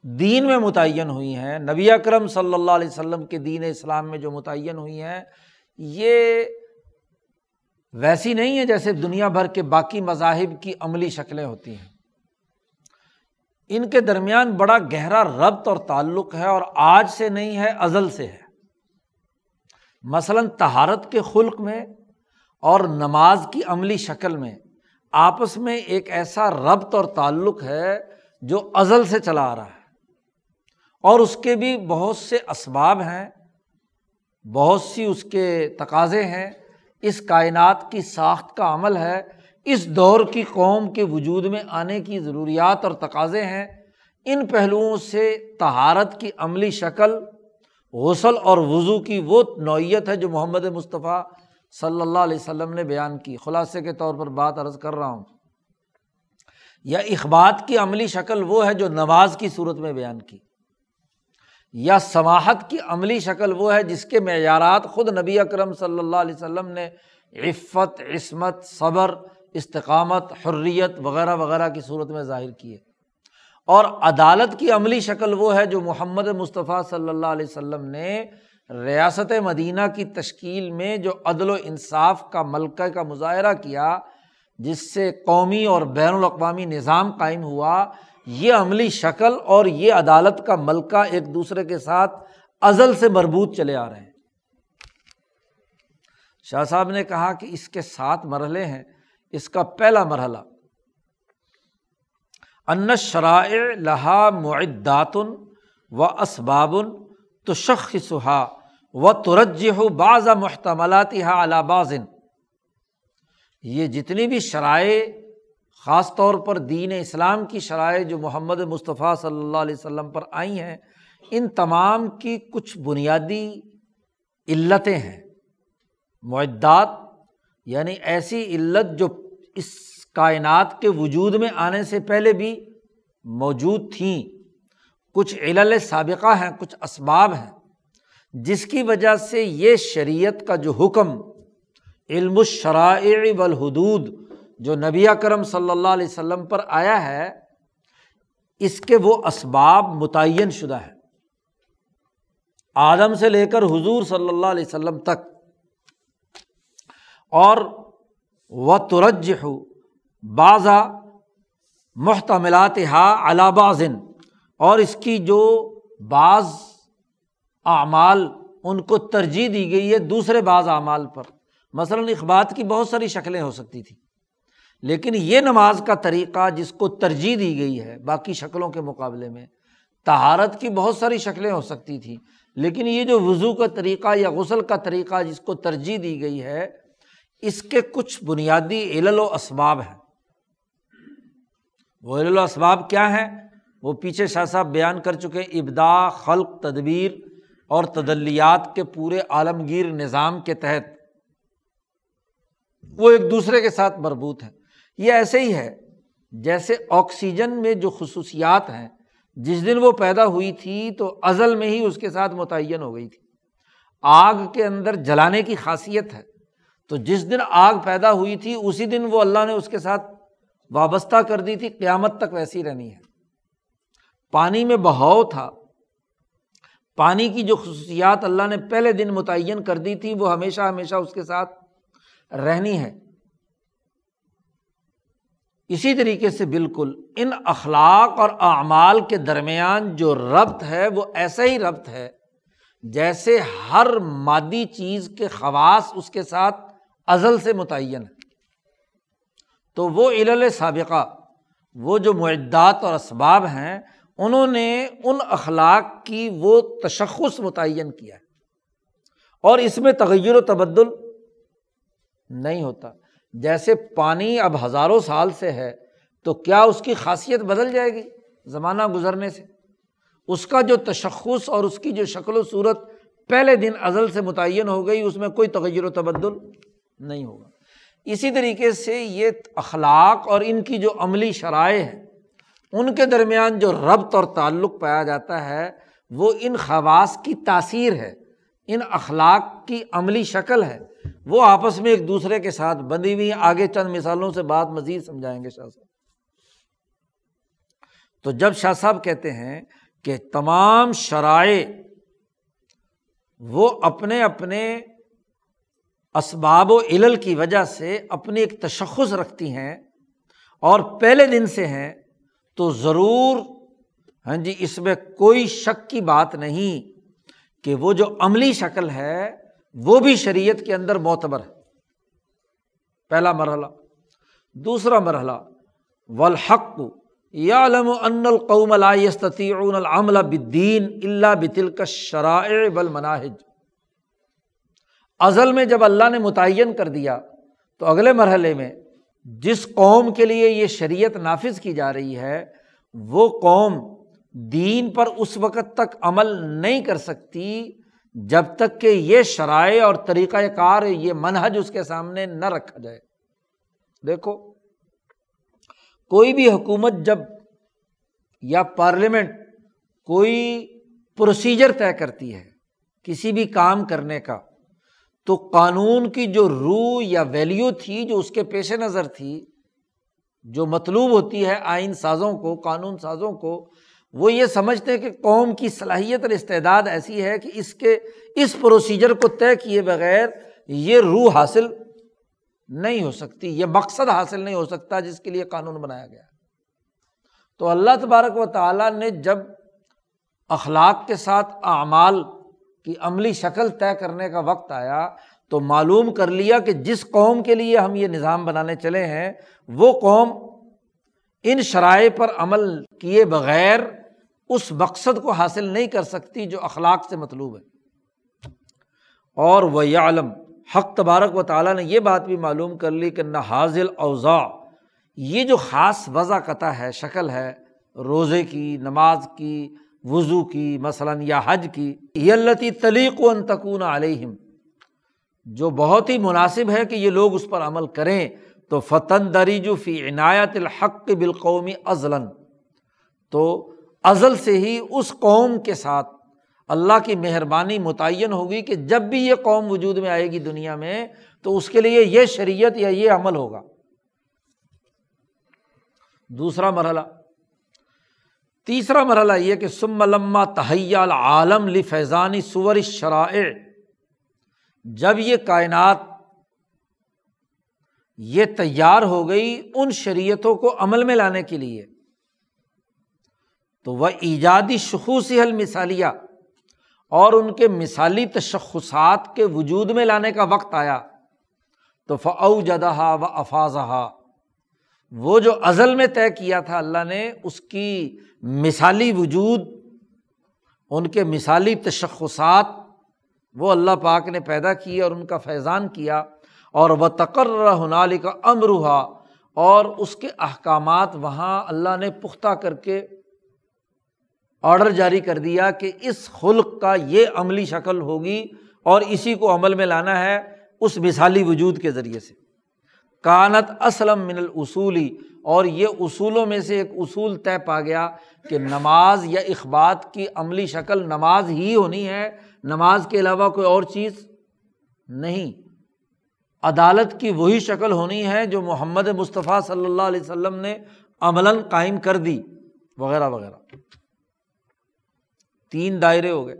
دین میں متعین ہوئی ہیں، نبی اکرم صلی اللہ علیہ وسلم کے دین اسلام میں جو متعین ہوئی ہیں، یہ ویسی نہیں ہے جیسے دنیا بھر کے باقی مذاہب کی عملی شکلیں ہوتی ہیں۔ ان کے درمیان بڑا گہرا ربط اور تعلق ہے اور آج سے نہیں ہے، ازل سے ہے۔ مثلاً تہارت کے خلق میں اور نماز کی عملی شکل میں آپس میں ایک ایسا ربط اور تعلق ہے جو ازل سے چلا آ رہا ہے۔ اور اس کے بھی بہت سے اسباب ہیں، بہت سی اس کے تقاضے ہیں۔ اس کائنات کی ساخت کا عمل ہے، اس دور کی قوم کے وجود میں آنے کی ضروریات اور تقاضے ہیں۔ ان پہلوؤں سے تہارت کی عملی شکل، غسل اور وضو کی وہ نوعیت ہے جو محمد مصطفیٰ صلی اللہ علیہ وسلم نے بیان کی۔ خلاصے کے طور پر بات عرض کر رہا ہوں۔ یا اخبات کی عملی شکل وہ ہے جو نماز کی صورت میں بیان کی۔ یا سماحت کی عملی شکل وہ ہے جس کے معیارات خود نبی اکرم صلی اللہ علیہ وسلم نے عفت، عصمت، صبر، استقامت، حریت وغیرہ وغیرہ کی صورت میں ظاہر کی ہے اور عدالت کی عملی شکل وہ ہے جو محمد مصطفیٰ صلی اللہ علیہ وسلم نے ریاست مدینہ کی تشکیل میں جو عدل و انصاف کا ملکہ کا مظاہرہ کیا، جس سے قومی اور بین الاقوامی نظام قائم ہوا، یہ عملی شکل اور یہ عدالت کا ملکہ ایک دوسرے کے ساتھ ازل سے مربوط چلے آ رہے ہیں۔ شاہ صاحب نے کہا کہ اس کے سات مرحلے ہیں۔ اس کا پہلا مرحلہ، ان شرائع لہا معداتن و اسبابن تو شخ و ترج ہو بعض محتملات ہا بازن یہ جتنی بھی شرائع، خاص طور پر دین اسلام کی شرائع جو محمد مصطفیٰ صلی اللہ علیہ وسلم پر آئی ہیں، ان تمام کی کچھ بنیادی علتیں ہیں۔ معدات یعنی ایسی علت جو اس کائنات کے وجود میں آنے سے پہلے بھی موجود تھیں۔ کچھ علل سابقہ ہیں، کچھ اسباب ہیں۔ جس کی وجہ سے یہ شریعت کا جو حکم، علم الشرائع والحدود، جو نبی کرم صلی اللہ علیہ وسلم پر آیا ہے، اس کے وہ اسباب متعین شدہ ہے آدم سے لے کر حضور صلی اللہ علیہ وسلم تک۔ اور و ترج ہو بعضا محتملات ہا علابازن اور اس کی جو بعض اعمال ان کو ترجیح دی گئی ہے دوسرے بعض اعمال پر۔ مثلاً اخبات کی بہت ساری شکلیں ہو سکتی تھیں، لیکن یہ نماز کا طریقہ جس کو ترجیح دی گئی ہے باقی شکلوں کے مقابلے میں تہارت کی بہت ساری شکلیں ہو سکتی تھیں۔ لیکن یہ جو وضو کا طریقہ یا غسل کا طریقہ جس کو ترجیح دی گئی ہے، اس کے کچھ بنیادی علل و اسباب ہیں۔ وہ علل و اسباب کیا ہیں؟ وہ پیچھے شاہ صاحب بیان کر چکے ابدا خلق، تدبیر۔ اور تدلیات کے پورے عالمگیر نظام کے تحت وہ ایک دوسرے کے ساتھ مربوط ہیں۔ یہ ایسے ہی ہے جیسے آکسیجن میں جو خصوصیات ہیں، جس دن وہ پیدا ہوئی تھی تو ازل میں ہی اس کے ساتھ متعین ہو گئی تھی۔ آگ کے اندر جلانے کی خاصیت ہے۔ تو جس دن آگ پیدا ہوئی تھی، اسی دن وہ اللہ نے اس کے ساتھ وابستہ کر دی تھی۔ قیامت تک ویسی رہنی ہے۔ پانی میں بہاؤ تھا۔ پانی کی جو خصوصیات اللہ نے پہلے دن متعین کر دی تھی، وہ ہمیشہ ہمیشہ اس کے ساتھ رہنی ہے اسی طریقے سے بالکل ان اخلاق اور اعمال کے درمیان جو ربط ہے، وہ ایسا ہی ربط ہے جیسے ہر مادی چیز کے خواص اس کے ساتھ ازل سے متعین ہے تو وہ علل سابقہ وہ جو معدات اور اسباب ہیں انہوں نے ان اخلاق کی وہ تشخص متعین کیا ہے۔ اور اس میں تغیر و تبدل نہیں ہوتا۔ جیسے پانی اب ہزاروں سال سے ہے، تو کیا اس کی خاصیت بدل جائے گی زمانہ گزرنے سے؟ اس کا جو تشخص اور اس کی جو شکل و صورت پہلے دن ازل سے متعین ہو گئی، اس میں کوئی تغیر و تبدل نہیں ہوگا۔ اسی طریقے سے یہ اخلاق اور ان کی جو عملی شرائع ہیں ان کے درمیان جو ربط اور تعلق پایا جاتا ہے، وہ ان خواص کی تاثیر ہے، ان اخلاق کی عملی شکل ہے۔ وہ آپس میں ایک دوسرے کے ساتھ بندی ہوئی آگے چند مثالوں سے بات مزید سمجھائیں گے شاہ صاحب۔ تو جب شاہ صاحب کہتے ہیں کہ تمام شرائع وہ اپنے اپنے اسباب و علل کی وجہ سے اپنی ایک تشخص رکھتی ہیں اور پہلے دن سے ہیں تو ضرور ہاں جی اس میں کوئی شک کی بات نہیں کہ وہ جو عملی شکل ہے، وہ بھی شریعت کے اندر معتبر ہے۔ پہلا مرحلہ۔ دوسرا مرحلہ۔ والحق یا علم ان القوم العمل العمل بدین اللہ بتل کا شرائع بل مناہج ازل میں جب اللہ نے متعین کر دیا، تو اگلے مرحلے میں جس قوم کے لیے یہ شریعت نافذ کی جا رہی ہے، وہ قوم دین پر اس وقت تک عمل نہیں کر سکتی جب تک کہ یہ شرائع اور طریقۂ کار، یہ منہج اس کے سامنے نہ رکھا جائے۔ دیکھو، کوئی بھی حکومت جب یا پارلیمنٹ کوئی پروسیجر طے کرتی ہے کسی بھی کام کرنے کا تو قانون کی جو روح یا ویلیو تھی، جو اس کے پیش نظر تھی، جو مطلوب ہوتی ہے آئین سازوں کو، قانون سازوں کو، وہ یہ سمجھتے ہیں کہ قوم کی صلاحیت اور استعداد ایسی ہے کہ اس کے، اس پروسیجر کو طے کیے بغیر یہ روح حاصل نہیں ہو سکتی، یہ مقصد حاصل نہیں ہو سکتا جس کے لیے قانون بنایا گیا۔ تو اللہ تبارک و تعالیٰ نے جب اخلاق کے ساتھ اعمال کی عملی شکل طے کرنے کا وقت آیا تو معلوم کر لیا کہ جس قوم کے لیے ہم یہ نظام بنانے چلے ہیں، وہ قوم ان شرائع پر عمل کیے بغیر اس مقصد کو حاصل نہیں کر سکتی جو اخلاق سے مطلوب ہے۔ اور وہ عالم حق تبارک و تعالیٰ نے یہ بات بھی معلوم کر لی کہ نہ حاضل اوضاع، یہ جو خاص وضع قطع ہے، شکل ہے، روزے کی، نماز کی وضو کی، مثلاً، یا حج کی، یہ اللہ تلیق و انتقون علیہم، جو بہت ہی مناسب ہے کہ یہ لوگ اس پر عمل کریں۔ تو فتن دریجو فی عنایت الحق بالقومی ازلن تو ازل سے ہی اس قوم کے ساتھ اللہ کی مہربانی متعین ہوگی کہ جب بھی یہ قوم وجود میں آئے گی دنیا میں، تو اس کے لیے یہ شریعت یا یہ عمل ہوگا۔ دوسرا مرحلہ تیسرا مرحلہ یہ کہ سم لما تہیا عالم لی فیضانی سور شرائع جب یہ کائنات یہ تیار ہو گئی ان شریعتوں کو عمل میں لانے کے لیے، تو وہ ایجادی شخوصی حل مثالیہ اور ان کے مثالی تشخصات کے وجود میں لانے کا وقت آیا۔ تو فعو جدہ و افاظہ وہ جو ازل میں طے کیا تھا اللہ نے، اس کی مثالی وجود، ان کے مثالی تشخصات، وہ اللہ پاک نے پیدا کیے اور ان کا فیضان کیا، اور وہ تقرر ہنالی کا امروہا اور اس کے احکامات وہاں اللہ نے پختہ کر کے آڈر جاری کر دیا کہ اس خلق کا یہ عملی شکل ہوگی اور اسی کو عمل میں لانا ہے اس مثالی وجود کے ذریعے سے۔ کانت اسلم من الاصولی، اور یہ اصولوں میں سے ایک اصول طے پا گیا کہ نماز یا اخبات کی عملی شکل نماز ہی ہونی ہے، نماز کے علاوہ کوئی اور چیز نہیں۔ عدالت کی وہی شکل ہونی ہے جو محمد مصطفیٰ صلی اللہ علیہ وسلم نے عملاً قائم کر دی، وغیرہ وغیرہ۔ تین دائرے ہو گئے۔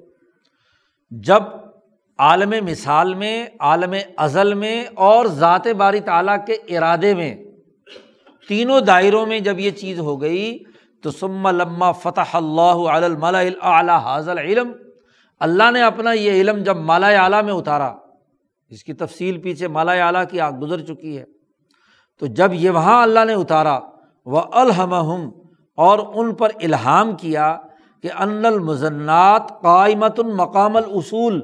جب عالم مثال میں، عالم ازل میں اور ذات باری تعالیٰ کے ارادے میں تینوں دائروں میں جب یہ چیز ہو گئی تو سم لما فتح اللہ اعلیٰ حاضل علم اللہ نے اپنا یہ علم جب مالا اعلیٰ میں اتارا، اس کی تفصیل پیچھے مالا اعلیٰ کی آگ گزر چکی ہے، تو جب یہ وہاں اللہ نے اتارا وہ الحمہم اور ان پر الہام کیا کہ ان المزنات قائمت المقام الاصول،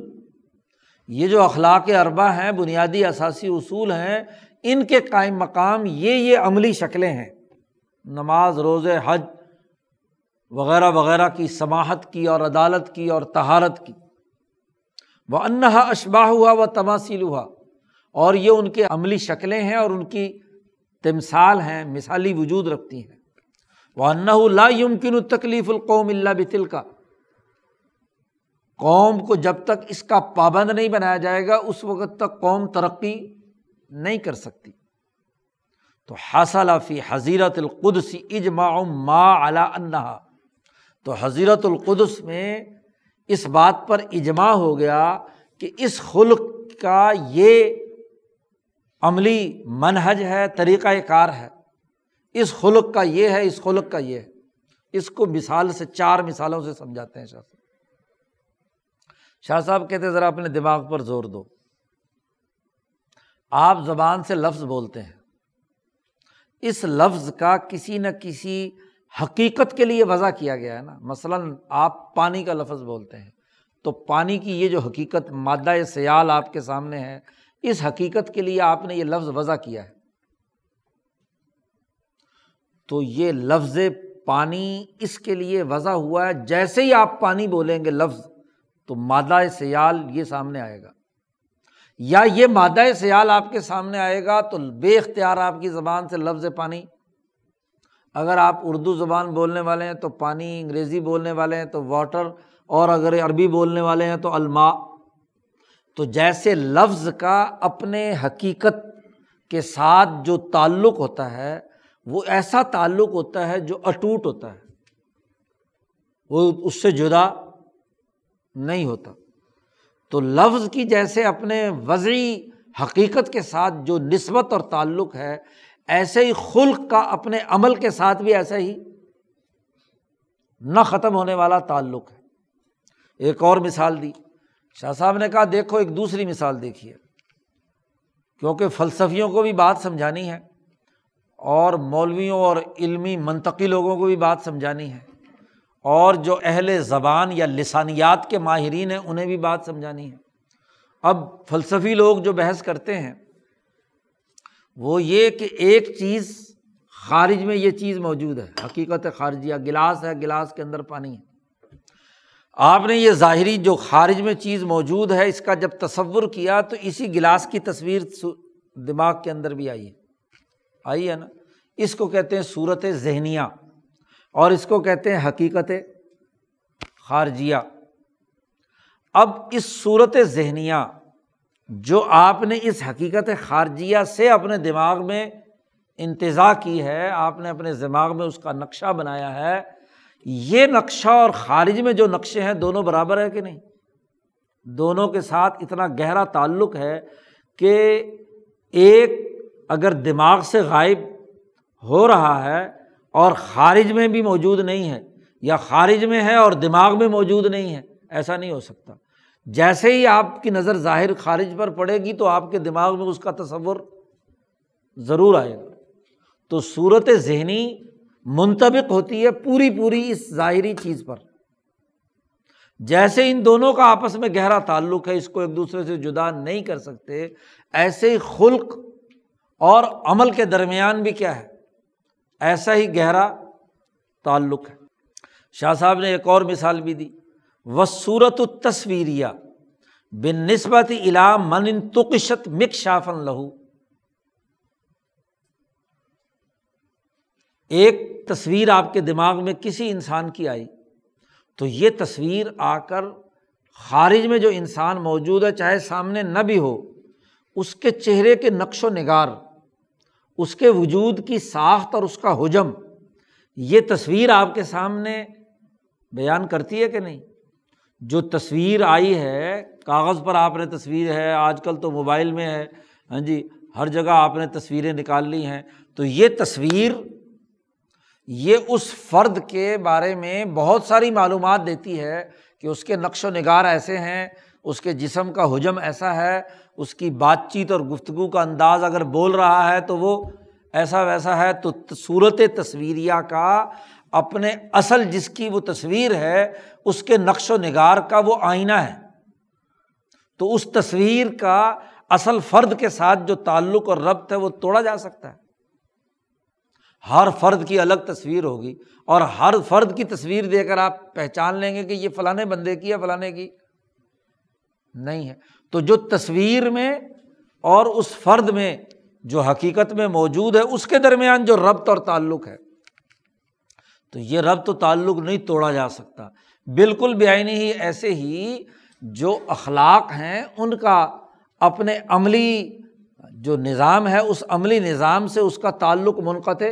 یہ جو اخلاق اربا ہیں، بنیادی اثاثی اصول ہیں، ان کے قائم مقام یہ یہ عملی شکلیں ہیں، نماز روز حج وغیرہ وغیرہ کی سماہت کی اور عدالت کی اور تہارت کی۔ وہ انہا اشباہ ہوا و تماثیل ہوا اور یہ ان کے عملی شکلیں ہیں اور ان کی تمثال ہیں، مثالی وجود رکھتی ہیں۔ وہ انّا لا یمکن تکلیف القوم اللہ بتل کا قوم کو جب تک اس کا پابند نہیں بنایا جائے گا، اس وقت تک قوم ترقی نہیں کر سکتی۔ تو حاصل فی حضیرت القدس اجماع ما علا انہا۔ تو حضیرت القدس میں اس بات پر اجماع ہو گیا کہ اس خلق کا یہ عملی منحج ہے طریقۂ کار ہے۔ اس خلق کا یہ ہے، اس خلق کا یہ ہے۔ اس کو مثال سے چار مثالوں سے سمجھاتے ہیں شاہ صاحب۔ شاہ صاحب کہتے ذرا اپنے دماغ پر زور دو۔ آپ زبان سے لفظ بولتے ہیں۔ اس لفظ کا کسی نہ کسی حقیقت کے لیے وضع کیا گیا ہے نا۔ مثلاً آپ پانی کا لفظ بولتے ہیں، تو پانی کی یہ جو حقیقت مادہ سیال آپ کے سامنے ہے، اس حقیقت کے لیے آپ نے یہ لفظ وضع کیا ہے۔ تو یہ لفظ پانی اس کے لیے وضع ہوا ہے، جیسے ہی آپ پانی بولیں گے لفظ، تو مادہ سیال یہ سامنے آئے گا۔ یا یہ مادہ سیال آپ کے سامنے آئے گا تو بے اختیار آپ کی زبان سے لفظ پانی اگر آپ اردو زبان بولنے والے ہیں تو پانی انگریزی بولنے والے ہیں تو واٹر، اور اگر عربی بولنے والے ہیں تو الما تو جیسے لفظ کا اپنے حقیقت کے ساتھ جو تعلق ہوتا ہے، وہ ایسا تعلق ہوتا ہے جو اٹوٹ ہوتا ہے۔ وہ اس سے جدا نہیں ہوتا۔ تو لفظ کی جیسے اپنے وضعی حقیقت کے ساتھ جو نسبت اور تعلق ہے ایسے ہی خلق کا اپنے عمل کے ساتھ بھی ایسا ہی نہ ختم ہونے والا تعلق ہے۔ ایک اور مثال دی۔ شاہ صاحب نے کہا، دیکھو، ایک دوسری مثال دیکھیے۔ کیونکہ فلسفیوں کو بھی بات سمجھانی ہے اور مولویوں اور علمی منطقی لوگوں کو بھی بات سمجھانی ہے اور جو اہل زبان یا لسانیات کے ماہرین ہیں، انہیں بھی بات سمجھانی ہے۔ اب فلسفی لوگ جو بحث کرتے ہیں وہ یہ کہ ایک چیز خارج میں یہ چیز موجود ہے۔ حقیقت خارجیہ، گلاس ہے، گلاس کے اندر پانی ہے۔ آپ نے یہ ظاہری جو خارج میں چیز موجود ہے، اس کا جب تصور کیا تو اسی گلاس کی تصویر دماغ کے اندر بھی آئی ہے۔ آئی ہے نا؟ اس کو کہتے ہیں صورت ذہنیہ اور اس کو کہتے ہیں حقیقت خارجیہ۔ اب اس صورت ذہنیہ جو آپ نے اس حقیقت خارجیہ سے اپنے دماغ میں انتظا کی ہے، آپ نے اپنے دماغ میں اس کا نقشہ بنایا ہے، یہ نقشہ اور خارج میں جو نقشے ہیں دونوں برابر ہے کہ نہیں؟ دونوں کے ساتھ اتنا گہرا تعلق ہے کہ ایک اگر دماغ سے غائب ہو رہا ہے اور خارج میں بھی موجود نہیں ہے، یا خارج میں ہے اور دماغ میں موجود نہیں ہے، ایسا نہیں ہو سکتا۔ جیسے ہی آپ کی نظر ظاہر خارج پر پڑے گی تو آپ کے دماغ میں اس کا تصور ضرور آئے گا۔ تو صورت ذہنی منطبق ہوتی ہے پوری پوری اس ظاہری چیز پر۔ جیسے ان دونوں کا آپس میں گہرا تعلق ہے، اس کو ایک دوسرے سے جدا نہیں کر سکتے، ایسے ہی خلق اور عمل کے درمیان بھی کیا ہے؟ ایسا ہی گہرا تعلق ہے۔ شاہ صاحب نے ایک اور مثال بھی دی۔ وہ صورت تصویریہ بن نسبت علام من تقشت مک شافن لہو۔ ایک تصویر آپ کے دماغ میں کسی انسان کی آئی تو یہ تصویر آ کر خارج میں جو انسان موجود ہے، چاہے سامنے نہ بھی ہو، اس کے چہرے کے نقش و نگار، اس کے وجود کی ساخت اور اس کا حجم، یہ تصویر آپ کے سامنے بیان کرتی ہے کہ نہیں؟ جو تصویر آئی ہے، کاغذ پر آپ نے تصویر ہے، آج کل تو موبائل میں ہے ہاں جی ہر جگہ آپ نے تصویریں نکال لی ہیں۔ تو یہ تصویر، یہ اس فرد کے بارے میں بہت ساری معلومات دیتی ہے کہ اس کے نقش و نگار ایسے ہیں، اس کے جسم کا حجم ایسا ہے، اس کی بات چیت اور گفتگو کا انداز اگر بول رہا ہے تو وہ ایسا ویسا ہے۔ تو صورت تصویریہ کا اپنے اصل جس کی وہ تصویر ہے اس کے نقش و نگار کا وہ آئینہ ہے۔ تو اس تصویر کا اصل فرد کے ساتھ جو تعلق اور ربط ہے وہ توڑا جا سکتا ہے۔ ہر فرد کی الگ تصویر ہوگی اور ہر فرد کی تصویر دے کر آپ پہچان لیں گے کہ یہ فلاں بندے کی ہے فلاں کی۔ نہیں ہے۔ تو جو تصویر میں اور اس فرد میں جو حقیقت میں موجود ہے، اس کے درمیان جو ربط اور تعلق ہے۔ تو یہ ربط و تعلق نہیں توڑا جا سکتا۔ بالکل بے ہی، ایسے ہی جو اخلاق ہیں، ان کا اپنے عملی جو نظام ہے، اس عملی نظام سے اس کا تعلق منقطع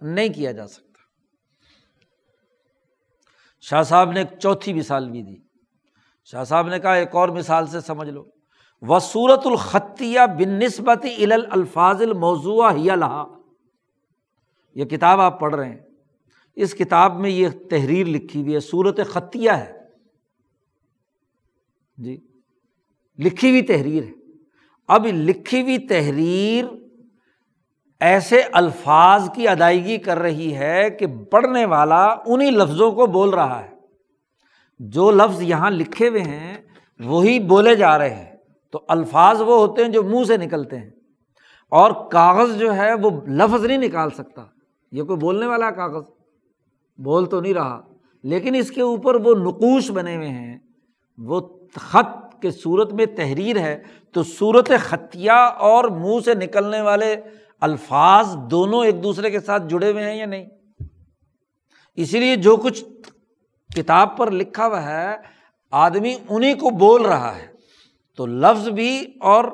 نہیں کیا جا سکتا۔ شاہ صاحب نے ایک چوتھی مثال بھی دی۔ شاہ صاحب نے کہا، ایک اور مثال سے سمجھ لو۔ وہ صورت الخطیہ بن نسبت الفاظ الموضوع ہی لہا یہ کتاب آپ پڑھ رہے ہیں۔ اس کتاب میں یہ تحریر لکھی ہوئی ہے صورت خطیہ ہے۔ جی لکھی ہوئی تحریر ہے۔ اب لکھی ہوئی تحریر ایسے الفاظ کی ادائیگی کر رہی ہے کہ پڑھنے والا انہیں لفظوں کو بول رہا ہے۔ جو لفظ یہاں لکھے ہوئے ہیں، وہی بولے جا رہے ہیں۔ تو الفاظ وہ ہوتے ہیں جو منہ سے نکلتے ہیں۔ اور کاغذ جو ہے، وہ لفظ نہیں نکال سکتا۔ یہ کوئی بولنے والا کاغذ۔ بول تو نہیں رہا، لیکن اس کے اوپر وہ نقوش بنے ہوئے ہیں۔ وہ خط کے صورت میں تحریر ہے، تو صورت خطیہ اور منہ سے نکلنے والے الفاظ دونوں ایک دوسرے کے ساتھ جڑے ہوئے ہیں یا نہیں؟ اسی لیے جو کچھ کتاب پر لکھا ہوا ہے، آدمی انہیں کو بول رہا ہے۔ تو لفظ بھی اور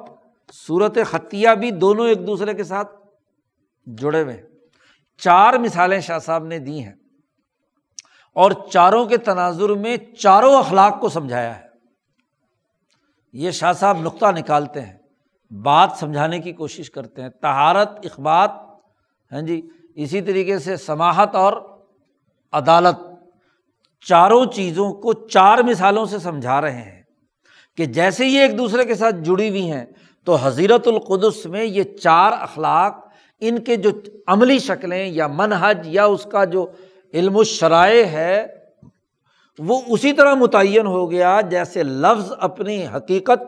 صورت خطیہ بھی دونوں ایک دوسرے کے ساتھ جڑے ہوئے ہیں۔ چار مثالیں شاہ صاحب نے دی ہیں۔ اور چاروں کے تناظر میں چاروں اخلاق کو سمجھایا ہے۔ یہ شاہ صاحب نقطہ نکالتے ہیں، بات سمجھانے کی کوشش کرتے ہیں۔ تہارت اخبات ہاں جی اسی طریقے سے سماہت اور عدالت چاروں چیزوں کو چار مثالوں سے سمجھا رہے ہیں کہ جیسے یہ ایک دوسرے کے ساتھ جڑی ہوئی ہیں، تو حضیرت القدس میں یہ چار اخلاق ان کے جو عملی شکلیں یا منحج یا اس کا جو علم و شرائع ہے، وہ اسی طرح متعین ہو گیا جیسے لفظ اپنی حقیقت،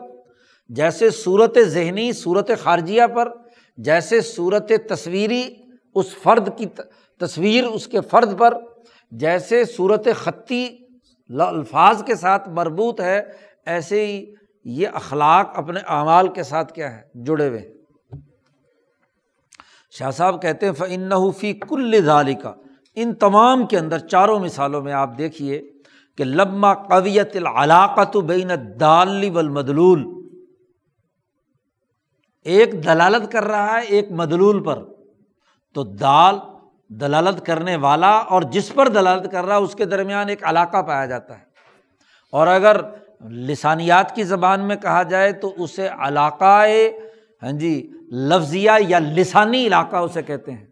جیسے صورت ذہنی، صورت خارجیہ پر، جیسے صورت تصویری اس فرد کی تصویر اس کے فرد پر، جیسے صورت خطی الفاظ کے ساتھ مربوط ہے، ایسے ہی یہ اخلاق اپنے اعمال کے ساتھ کیا ہے، جڑے ہوئے شاہ صاحب کہتے ہیں فن فی کل ظالی کا ان تمام کے اندر چاروں مثالوں میں آپ دیکھیے کہ لما قویت العلاقت بین دال والمدلول۔ ایک دلالت کر رہا ہے ایک مدلول پر۔ تو دال دلالت کرنے والا اور جس پر دلالت کر رہا ہے اس کے درمیان ایک علاقہ پایا جاتا ہے۔ اور اگر لسانیات کی زبان میں کہا جائے تو اسے علاقۂ ہاں جی لفظیہ یا لسانی علاقہ اسے کہتے ہیں۔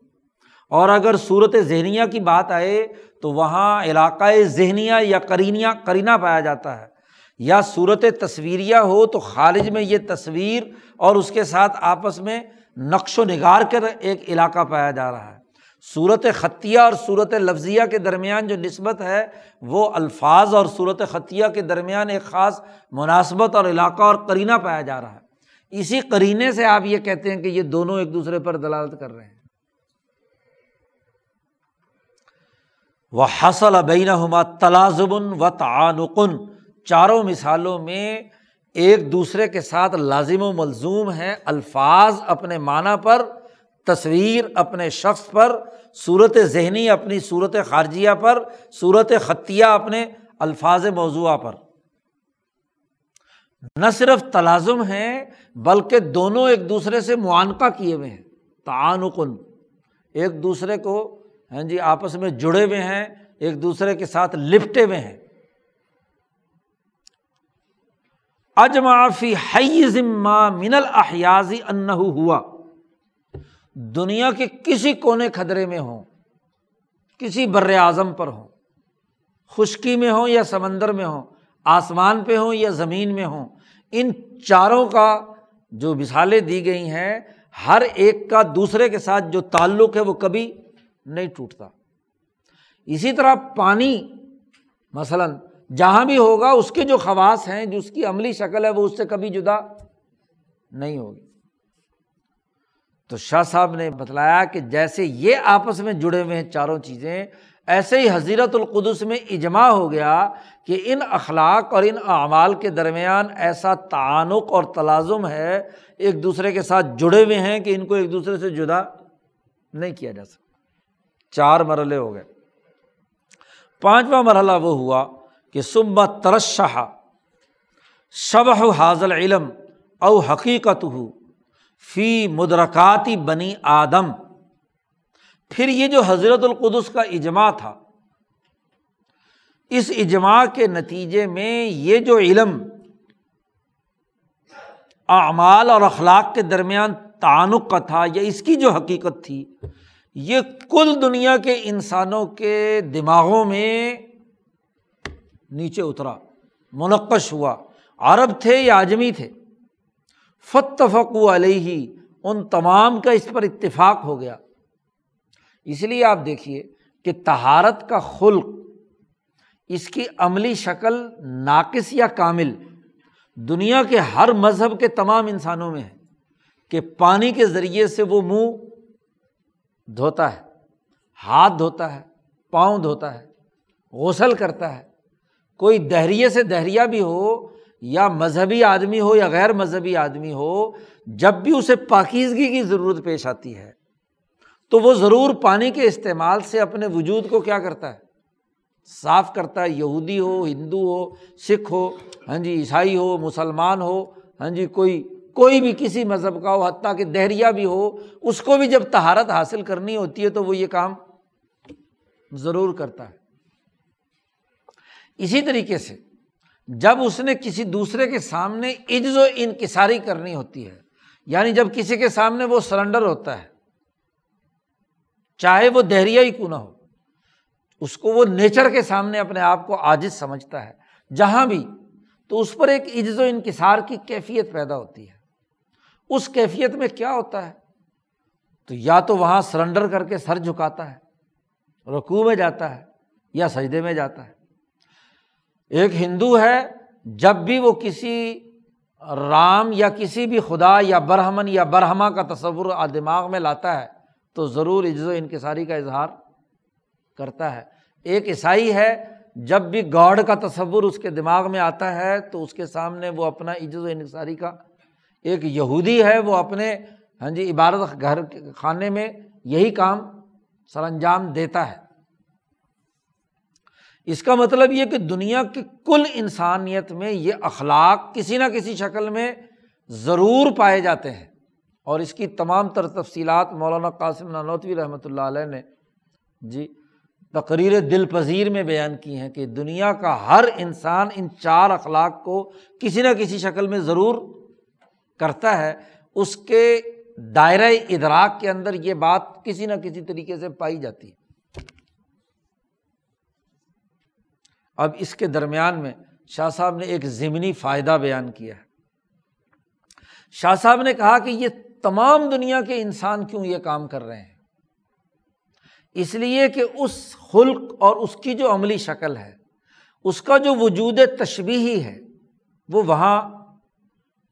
اور اگر صورت ذہنیہ کی بات آئے تو وہاں علاقۂ ذہنیہ یا کرینیا کرینہ پایا جاتا ہے۔ یا صورت تصویریہ ہو تو خارج میں یہ تصویر اور اس کے ساتھ آپس میں نقش و نگار کر ایک علاقہ پایا جا رہا ہے۔ صورت خطیہ اور صورت لفظیہ کے درمیان جو نسبت ہے وہ الفاظ اور صورت خطیہ کے درمیان ایک خاص مناسبت اور علاقہ اور کرینہ پایا جا رہا ہے۔ اسی کرینے سے آپ یہ کہتے ہیں کہ یہ دونوں ایک دوسرے پر دلالت کر رہے ہیں۔ وہ حسل بین ہما تلازمن و تعانقن چاروں مثالوں میں ایک دوسرے کے ساتھ لازم و ملزوم ہے الفاظ اپنے معنی پر، تصویر اپنے شخص پر، صورت ذہنی اپنی صورت خارجیہ پر، صورت خطیہ اپنے الفاظ موضوع پر۔ نہ صرف تلازم ہے بلکہ دونوں ایک دوسرے سے معانقہ کیے ہوئے ہیں۔ تعانقن ایک دوسرے کو ہاں جی آپس میں جڑے ہوئے ہیں، ایک دوسرے کے ساتھ لپٹے ہوئے ہیں۔ اجمافی ذمہ من الحیازی انہ ہوا۔ دنیا کے کسی کونے خدرے میں ہوں، کسی بر اعظم پر ہوں، خشکی میں ہوں یا سمندر میں ہوں، آسمان پہ ہوں یا زمین میں ہوں، ان چاروں کا جو مثالیں دی گئی ہیں، ہر ایک کا دوسرے کے ساتھ جو تعلق ہے، وہ کبھی نہیں ٹوٹتا۔ اسی طرح پانی، مثلاً جہاں بھی ہوگا، اس کے جو خواص ہیں، جو اس کی عملی شکل ہے، وہ اس سے کبھی جدا نہیں ہوگی۔ تو شاہ صاحب نے بتلایا کہ جیسے یہ آپس میں جڑے ہوئے ہیں چاروں چیزیں، ایسے ہی حضیرت القدس میں اجماع ہو گیا کہ ان اخلاق اور ان اعمال کے درمیان ایسا تعانق اور تلازم ہے، ایک دوسرے کے ساتھ جڑے ہوئے ہیں کہ ان کو ایک دوسرے سے جدا نہیں کیا جا سکتا۔ چار مرحلے ہو گئے۔ پانچواں مرحلہ وہ ہوا کہ سب ترشہ شب حاضل علم او حقیقت ہو فی مدرکاتی بنی آدم۔ پھر یہ جو حضرت القدس کا اجماع تھا، اس اجماع کے نتیجے میں یہ جو علم اعمال اور اخلاق کے درمیان تعانق کا تھا یا اس کی جو حقیقت تھی یہ کل دنیا کے انسانوں کے دماغوں میں نیچے اترا، منقش ہوا۔ عرب تھے یا آجمی تھے؟ فتفق علیہ، ان تمام کا اس پر اتفاق ہو گیا۔ اس لیے آپ دیکھیے کہ تہارت کا خلق اس کی عملی شکل ناقص یا کامل دنیا کے ہر مذہب کے تمام انسانوں میں ہے کہ پانی کے ذریعے سے وہ منہ دھوتا ہے، ہاتھ دھوتا ہے، پاؤں دھوتا ہے، غسل کرتا ہے۔ کوئی دہریے سے دہریا بھی ہو یا مذہبی آدمی ہو یا غیر مذہبی آدمی ہو، جب بھی اسے پاکیزگی کی ضرورت پیش آتی ہے، تو وہ ضرور پانی کے استعمال سے اپنے وجود کو کیا کرتا ہے؟ صاف کرتا ہے، یہودی ہو، ہندو ہو، سکھ ہو ہاں جی عیسائی ہو، مسلمان ہو ہاں جی کوئی کوئی بھی کسی مذہب کا ہو، حتیٰ کہ دہریا بھی ہو، اس کو بھی جب تہارت حاصل کرنی ہوتی ہے تو وہ یہ کام ضرور کرتا ہے۔ اسی طریقے سے جب اس نے کسی دوسرے کے سامنے عجز و انکساری کرنی ہوتی ہے یعنی جب کسی کے سامنے وہ سرنڈر ہوتا ہے، چاہے وہ دہریا ہی کیوں نہ ہو، اس کو وہ نیچر کے سامنے اپنے آپ کو عاجز سمجھتا ہے، جہاں بھی، تو اس پر ایک عجز و انکسار کی کیفیت پیدا ہوتی ہے۔ اس کیفیت میں کیا ہوتا ہے؟ تو یا تو وہاں سرنڈر کر کے سر جھکاتا ہے رقو میں جاتا ہے یا سجدے میں جاتا ہے۔ ایک ہندو ہے، جب بھی وہ کسی رام یا کسی بھی خدا یا برہمن یا برہما کا تصور دماغ میں لاتا ہے، تو ضرور عز و انکساری کا اظہار کرتا ہے۔ ایک عیسائی ہے، جب بھی گاڈ کا تصور اس کے دماغ میں آتا ہے، تو اس کے سامنے وہ اپنا عز و انکساری کا ایک یہودی ہے، وہ اپنے ہاں جی عبادت گھر خانے میں یہی کام سر انجام دیتا ہے۔ اس کا مطلب یہ کہ دنیا کی کل انسانیت میں یہ اخلاق کسی نہ کسی شکل میں ضرور پائے جاتے ہیں۔ اور اس کی تمام تر تفصیلات مولانا قاسم نانوتوی رحمۃ اللہ علیہ نے جی تقریر دل پذیر میں بیان کی ہیں کہ دنیا کا ہر انسان ان چار اخلاق کو کسی نہ کسی شکل میں ضرور کرتا ہے، اس کے دائرۂ ادراک کے اندر یہ بات کسی نہ کسی طریقے سے پائی جاتی ہے۔ اب اس کے درمیان میں شاہ صاحب نے ایک ضمنی فائدہ بیان کیا ہے۔ شاہ صاحب نے کہا کہ یہ تمام دنیا کے انسان کیوں یہ کام کر رہے ہیں؟ اس لیے کہ اس خلق اور اس کی جو عملی شکل ہے، اس کا جو وجود تشبیہی ہے، وہ وہاں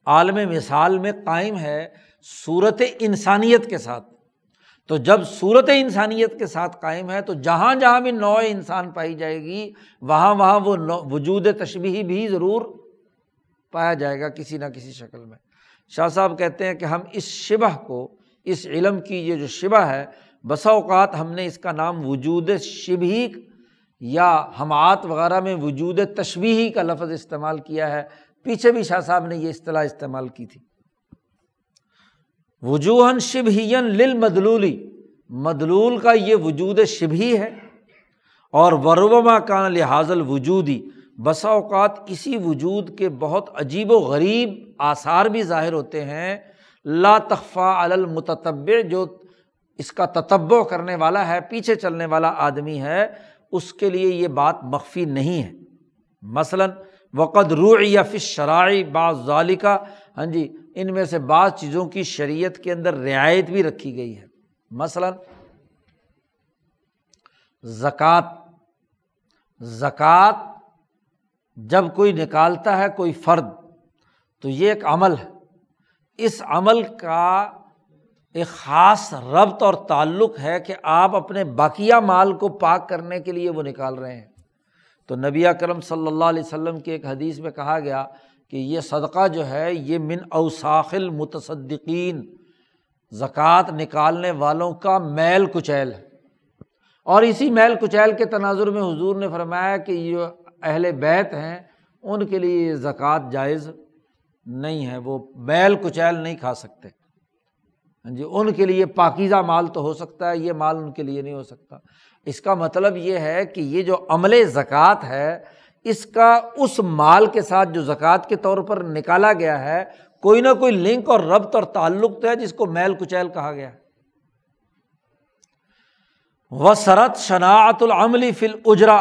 عالم مثال میں قائم ہے صورت انسانیت کے ساتھ۔ تو جب صورت انسانیت کے ساتھ قائم ہے تو جہاں جہاں بھی نو انسان پائی جائے گی، وہاں وہاں وہ وجود تشبیہی بھی ضرور پایا جائے گا کسی نہ کسی شکل میں۔ شاہ صاحب کہتے ہیں کہ ہم اس شبہ کو، اس علم کی یہ جو شبہ ہے، بسا اوقات ہم نے اس کا نام وجود شبہی یا حمات وغیرہ میں وجود تشبیہی کا لفظ استعمال کیا ہے۔ پیچھے بھی شاہ صاحب نے یہ اصطلاح استعمال کی تھی۔ وجوہن شبہین لل مدلولی مدلول کا یہ وجود شبہی ہے، اور ورما کا لحاظ الوجودی، بسا اوقات اسی وجود کے بہت عجیب و غریب آثار بھی ظاہر ہوتے ہیں۔ لا تخفا المتب جو اس کا تتبع کرنے والا ہے، پیچھے چلنے والا آدمی ہے، اس کے لیے یہ بات مخفی نہیں ہے۔ مثلاً وقت روح یا فش شرائع بعض ظالقہ ہاں جی ان میں سے بعض چیزوں کی شریعت کے اندر رعایت بھی رکھی گئی ہے۔ مثلاً، زکوٰۃ۔ زکوٰۃ جب کوئی نکالتا ہے کوئی فرد، تو یہ ایک عمل ہے۔ اس عمل کا ایک خاص ربط اور تعلق ہے کہ آپ اپنے باقیہ مال کو پاک کرنے کے لیے وہ نکال رہے ہیں۔ تو نبی کرم صلی اللہ علیہ وسلم کی ایک حدیث میں کہا گیا کہ یہ صدقہ جو ہے، یہ من اوساخل متصدقین زکوٰۃ نکالنے والوں کا میل کچیل ہے۔ اور اسی میل کچیل کے تناظر میں حضور نے فرمایا کہ یہ اہل بیت ہیں، ان کے لیے یہ زکوٰۃ جائز نہیں ہے، وہ میل کچیل نہیں کھا سکتے۔ ہاں جی ان کے لیے پاکیزہ مال تو ہو سکتا ہے، یہ مال ان کے لیے نہیں ہو سکتا۔ اس کا مطلب یہ ہے کہ یہ جو عمل زکوٰۃ ہے، اس کا اس مال کے ساتھ جو زکوٰۃ کے طور پر نکالا گیا ہے، کوئی نہ کوئی لنک اور ربط اور تعلق تو ہے جس کو میل کچیل کہا گیا۔ و سرت شناعت العملی فل اجرا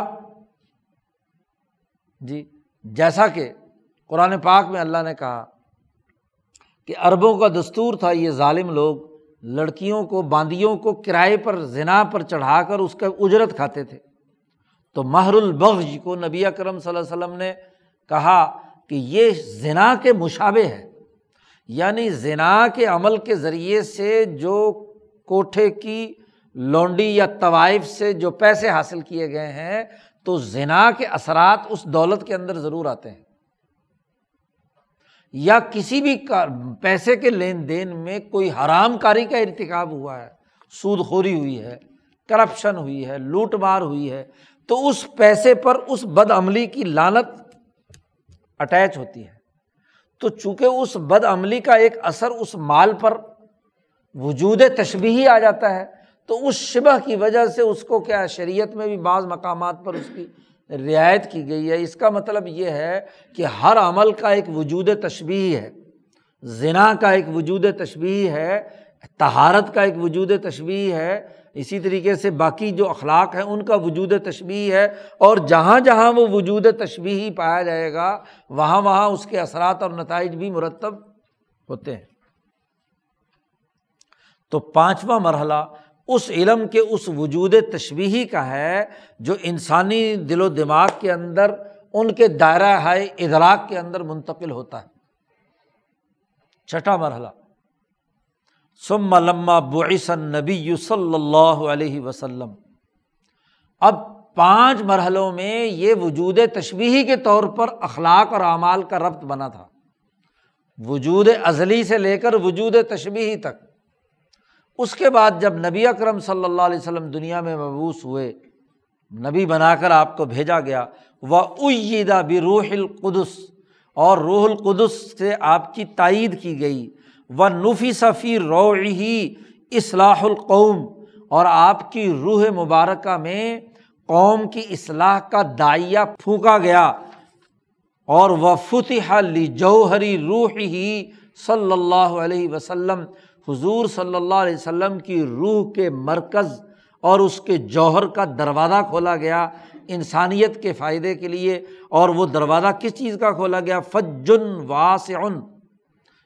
جی جیسا کہ قرآن پاک میں اللہ نے کہا کہ اربوں کا دستور تھا، یہ ظالم لوگ لڑکیوں کو، باندیوں کو کرائے پر، زنا پر چڑھا کر اس کا اجرت کھاتے تھے۔ تو مہر البغ کو نبی اکرم صلی اللہ علیہ وسلم نے کہا کہ یہ زنا کے مشابے ہے۔ یعنی زنا کے عمل کے ذریعے سے جو کوٹھے کی لونڈی یا طوائف سے جو پیسے حاصل کیے گئے ہیں، تو زنا کے اثرات اس دولت کے اندر ضرور آتے ہیں۔ یا کسی بھی پیسے کے لین دین میں کوئی حرام کاری کا ارتکاب ہوا ہے، سود خوری ہوئی ہے، کرپشن ہوئی ہے، لوٹ مار ہوئی ہے، تو اس پیسے پر اس بد عملی کی لانت اٹیچ ہوتی ہے۔ تو چونکہ اس بد عملی کا ایک اثر اس مال پر وجود تشبیہی آ جاتا ہے، تو اس شبہ کی وجہ سے اس کو کیا شریعت میں بھی بعض مقامات پر اس کی رعایت کی گئی ہے۔ اس کا مطلب یہ ہے کہ ہر عمل کا ایک وجود تشبیہ ہے ذنا کا ایک وجود تشبیہ ہے تہارت کا ایک وجود تشبیہ ہے۔ اسی طریقے سے باقی جو اخلاق ہیں، ان کا وجود تشبیہ ہے۔ اور جہاں جہاں وہ وجود تشبیہی پایا جائے گا، وہاں وہاں اس کے اثرات اور نتائج بھی مرتب ہوتے ہیں۔ تو پانچواں مرحلہ اس علم کے اس وجود تشبیہی کا ہے جو انسانی دل و دماغ کے اندر، ان کے دائرہ ہائے ادراک کے اندر منتقل ہوتا ہے۔ چھٹا مرحلہ۔ سم لما بعث نبی صلی اللہ علیہ وسلم۔ اب پانچ مرحلوں میں یہ وجود تشبیہی کے طور پر اخلاق اور اعمال کا ربط بنا تھا۔ وجود ازلی سے لے کر وجود تشبیہی تک۔ اس کے بعد جب نبی اکرم صلی اللہ علیہ وسلم دنیا میں مبوس ہوئے، نبی بنا کر آپ کو بھیجا گیا وہ ادا بھی روح القدس، اور روح القدس سے آپ کی تائید کی گئی و نفی صفی رو ہی اصلاح القوم، اور آپ کی روح مبارکہ میں قوم کی اصلاح کا دائیا پھونکا گیا، اور وہ فتح لی جوہری روح ہی صلی اللہ علیہ وسلم حضور صلی اللہ علیہ وسلم کی روح کے مرکز اور اس کے جوہر کا دروازہ کھولا گیا انسانیت کے فائدے کے لیے اور وہ دروازہ کس چیز کا کھولا گیا؟ فجن واسعن۔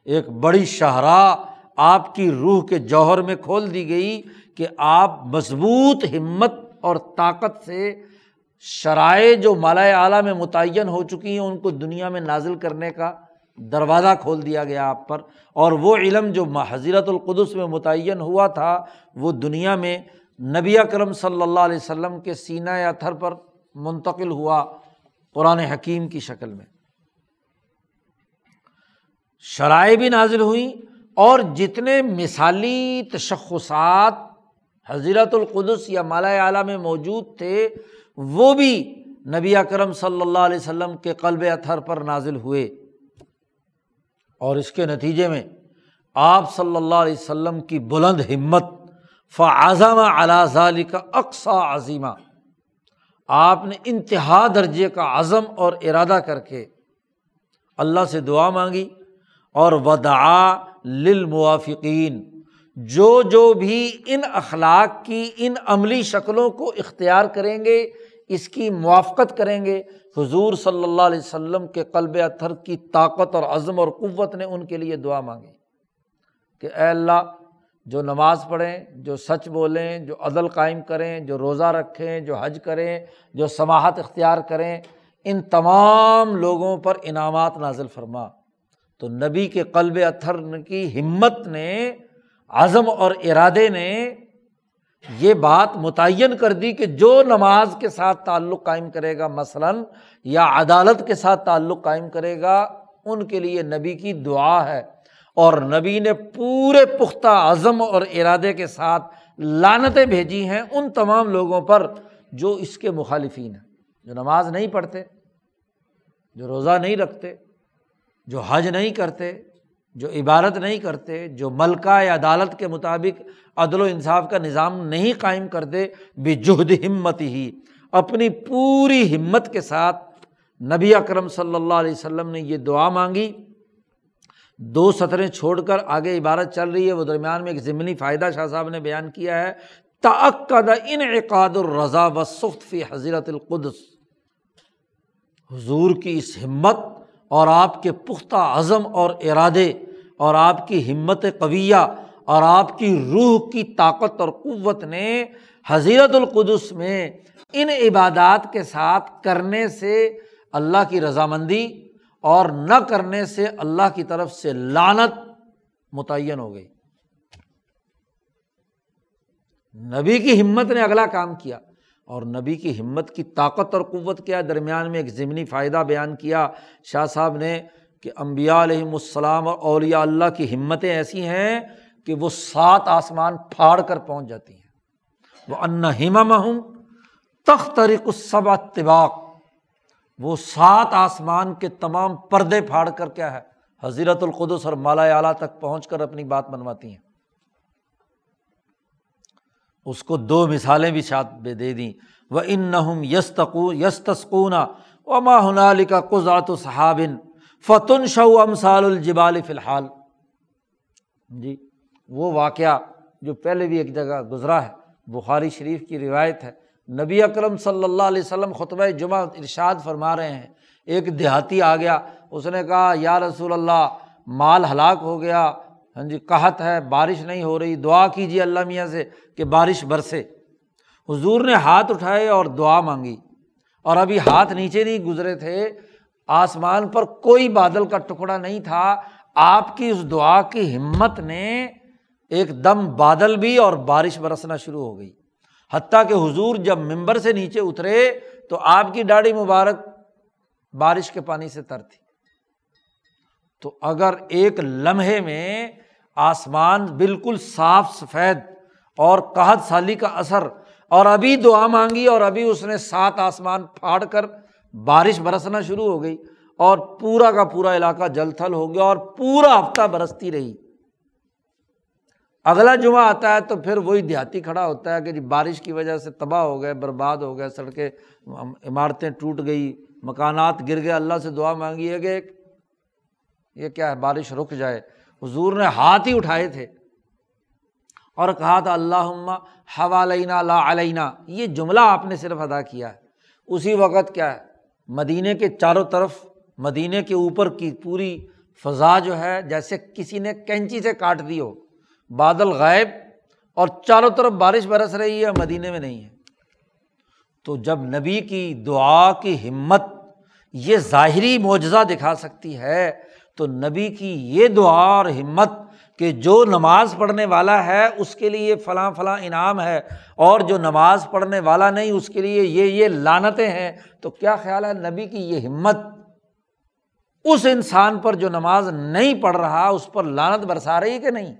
ایک بڑی شاہراہ آپ کی روح کے جوہر میں کھول دی گئی کہ آپ مضبوط ہمت اور طاقت سے شرائع جو مالا اعلیٰ میں متعین ہو چکی ہیں، ان کو دنیا میں نازل کرنے کا دروازہ کھول دیا گیا آپ پر اور وہ علم جو حضیرت القدس میں متعین ہوا تھا، وہ دنیا میں نبی کرم صلی اللہ علیہ وسلم کے سینہ یا تھر پر منتقل ہوا قرآن حکیم کی شکل میں۔ شرائع بھی نازل ہوئیں اور جتنے مثالی تشخصات حضیرت القدس یا مالا اعلیٰ میں موجود تھے، وہ بھی نبی اکرم صلی اللہ علیہ وسلم کے قلب اتھر پر نازل ہوئے۔ اور اس کے نتیجے میں آپ صلی اللہ علیہ وسلم کی بلند ہمت، فعظم ظالی کا اقسا عظیمہ آپ نے انتہا درجے کا عزم اور ارادہ کر کے اللہ سے دعا مانگی اور ودعا للموافقین۔ جو جو بھی ان اخلاق کی ان عملی شکلوں کو اختیار کریں گے، اس کی موافقت کریں گے حضور صلی اللہ علیہ وسلم کے قلب اتھر کی طاقت اور عزم اور قوت نے ان کے لیے دعا مانگی کہ اے اللہ، جو نماز پڑھیں، جو سچ بولیں، جو عدل قائم کریں، جو روزہ رکھیں، جو حج کریں، جو سماہت اختیار کریں، ان تمام لوگوں پر انعامات نازل فرما۔ تو نبی کے قلب اتھر کی ہمت نے، عزم اور ارادے نے یہ بات متعین کر دی کہ جو نماز کے ساتھ تعلق قائم کرے گا، مثلاً، یا عدالت کے ساتھ تعلق قائم کرے گا، ان کے لیے نبی کی دعا ہے۔ اور نبی نے پورے پختہ عزم اور ارادے کے ساتھ لانتیں بھیجی ہیں ان تمام لوگوں پر جو اس کے مخالفین ہیں۔ جو نماز نہیں پڑھتے، جو روزہ نہیں رکھتے، جو حج نہیں کرتے جو عبادت نہیں کرتے، جو ملکہ یا عدالت کے مطابق عدل و انصاف کا نظام نہیں قائم کرتے بے جہد ہمت ہی، اپنی پوری ہمت کے ساتھ نبی اکرم صلی اللہ علیہ وسلم نے یہ دعا مانگی۔ دو سطریں چھوڑ کر آگے عبارت چل رہی ہے۔ وہ درمیان میں ایک ضمنی فائدہ شاہ صاحب نے بیان کیا ہے۔ تعقد ان عقاد الرضا و سخت فی حضرت القدس۔ حضور کی اس ہمت اور آپ کے پختہ عزم اور ارادے اور آپ کی ہمت قویہ اور آپ کی روح کی طاقت اور قوت نے حضیرت القدس میں ان عبادات کے ساتھ کرنے سے اللہ کی رضامندی اور نہ کرنے سے اللہ کی طرف سے لانت متعین ہو گئی۔ نبی کی ہمت نے اگلا کام کیا۔ اور نبی کی ہمت کی طاقت اور قوت کیا درمیان میں ایک ضمنی فائدہ بیان کیا۔ شاہ صاحب نے کہ امبیا علیہم السلام اور اولیاء اللہ کی ہمتیں ایسی ہیں کہ وہ سات آسمان پھاڑ کر پہنچ جاتی ہیں۔ وہ ان ہم تخت الصبا طباق وہ سات آسمان کے تمام پردے پھاڑ کر کیا ہے؟ حضیرت القدس اور مالا اعلیٰ تک پہنچ کر اپنی بات منواتی ہیں۔ اس کو دو مثالیں بھی شاد دے دیں۔ وہ ان نہ یس تقو یس تسکون ہنال کا قزات صحابن فتن شو امسال الجبال فی الحال۔ جی وہ واقعہ جو پہلے بھی ایک جگہ گزرا ہے، بخاری شریف کی روایت ہے۔ نبی اکرم صلی اللہ علیہ وسلم خطبہ جمعہ ارشاد فرما رہے ہیں۔ ایک دیہاتی آ گیا، اس نے کہا، یا رسول اللہ، مال ہلاک ہو گیا ہاں جی قحط ہے، بارش نہیں ہو رہی۔ دعا کیجیے اللہ میاں سے کہ بارش برسے۔ حضور نے ہاتھ اٹھائے اور دعا مانگی۔ اور ابھی ہاتھ نیچے نہیں گزرے تھے۔ آسمان پر کوئی بادل کا ٹکڑا نہیں تھا۔ آپ کی اس دعا کی ہمت نے ایک دم بادل بھی اور بارش برسنا شروع ہو گئی۔ حتیٰ کہ حضور جب ممبر سے نیچے اترے تو آپ کی ڈاڑی مبارک بارش کے پانی سے تر تھی۔ تو اگر ایک لمحے میں آسمان بالکل صاف سفید اور قحط سالی کا اثر۔ اور ابھی دعا مانگی اور ابھی اس نے سات آسمان پھاڑ کر بارش برسنا شروع ہو گئی اور پورا کا پورا علاقہ جل تھل ہو گیا اور پورا ہفتہ برستی رہی۔ اگلا جمعہ آتا ہے تو پھر وہی دیہاتی کھڑا ہوتا ہے کہ جی بارش کی وجہ سے تباہ ہو گئے، برباد ہو گئے، سڑکیں، عمارتیں ٹوٹ گئی، مکانات گر گئے۔ اللہ سے دعا مانگی ہے کہ یہ کیا ہے؟ بارش رک جائے۔ حضور نے ہاتھ ہی اٹھائے تھے اور کہا تھا اللہ حوالینہ لا علینہ یہ جملہ آپ نے صرف ادا کیا ہے۔ اسی وقت کیا ہے، مدینے کے چاروں طرف، مدینے کے اوپر کی پوری فضا جو ہے، جیسے کسی نے کینچی سے کاٹ دی ہو۔ بادل غائب اور چاروں طرف بارش برس رہی ہے، مدینے میں نہیں ہے۔ تو جب نبی کی دعا کی ہمت یہ ظاہری معجزہ دکھا سکتی ہے تو نبی کی یہ دعا اور ہمت کہ جو نماز پڑھنے والا ہے، اس کے لیے فلاں فلاں انعام ہے اور جو نماز پڑھنے والا نہیں، اس کے لیے یہ یہ لانتیں ہیں۔ تو کیا خیال ہے نبی کی یہ ہمت؟ اس انسان پر جو نماز نہیں پڑھ رہا، اس پر لانت برسا رہی ہے کہ نہیں؟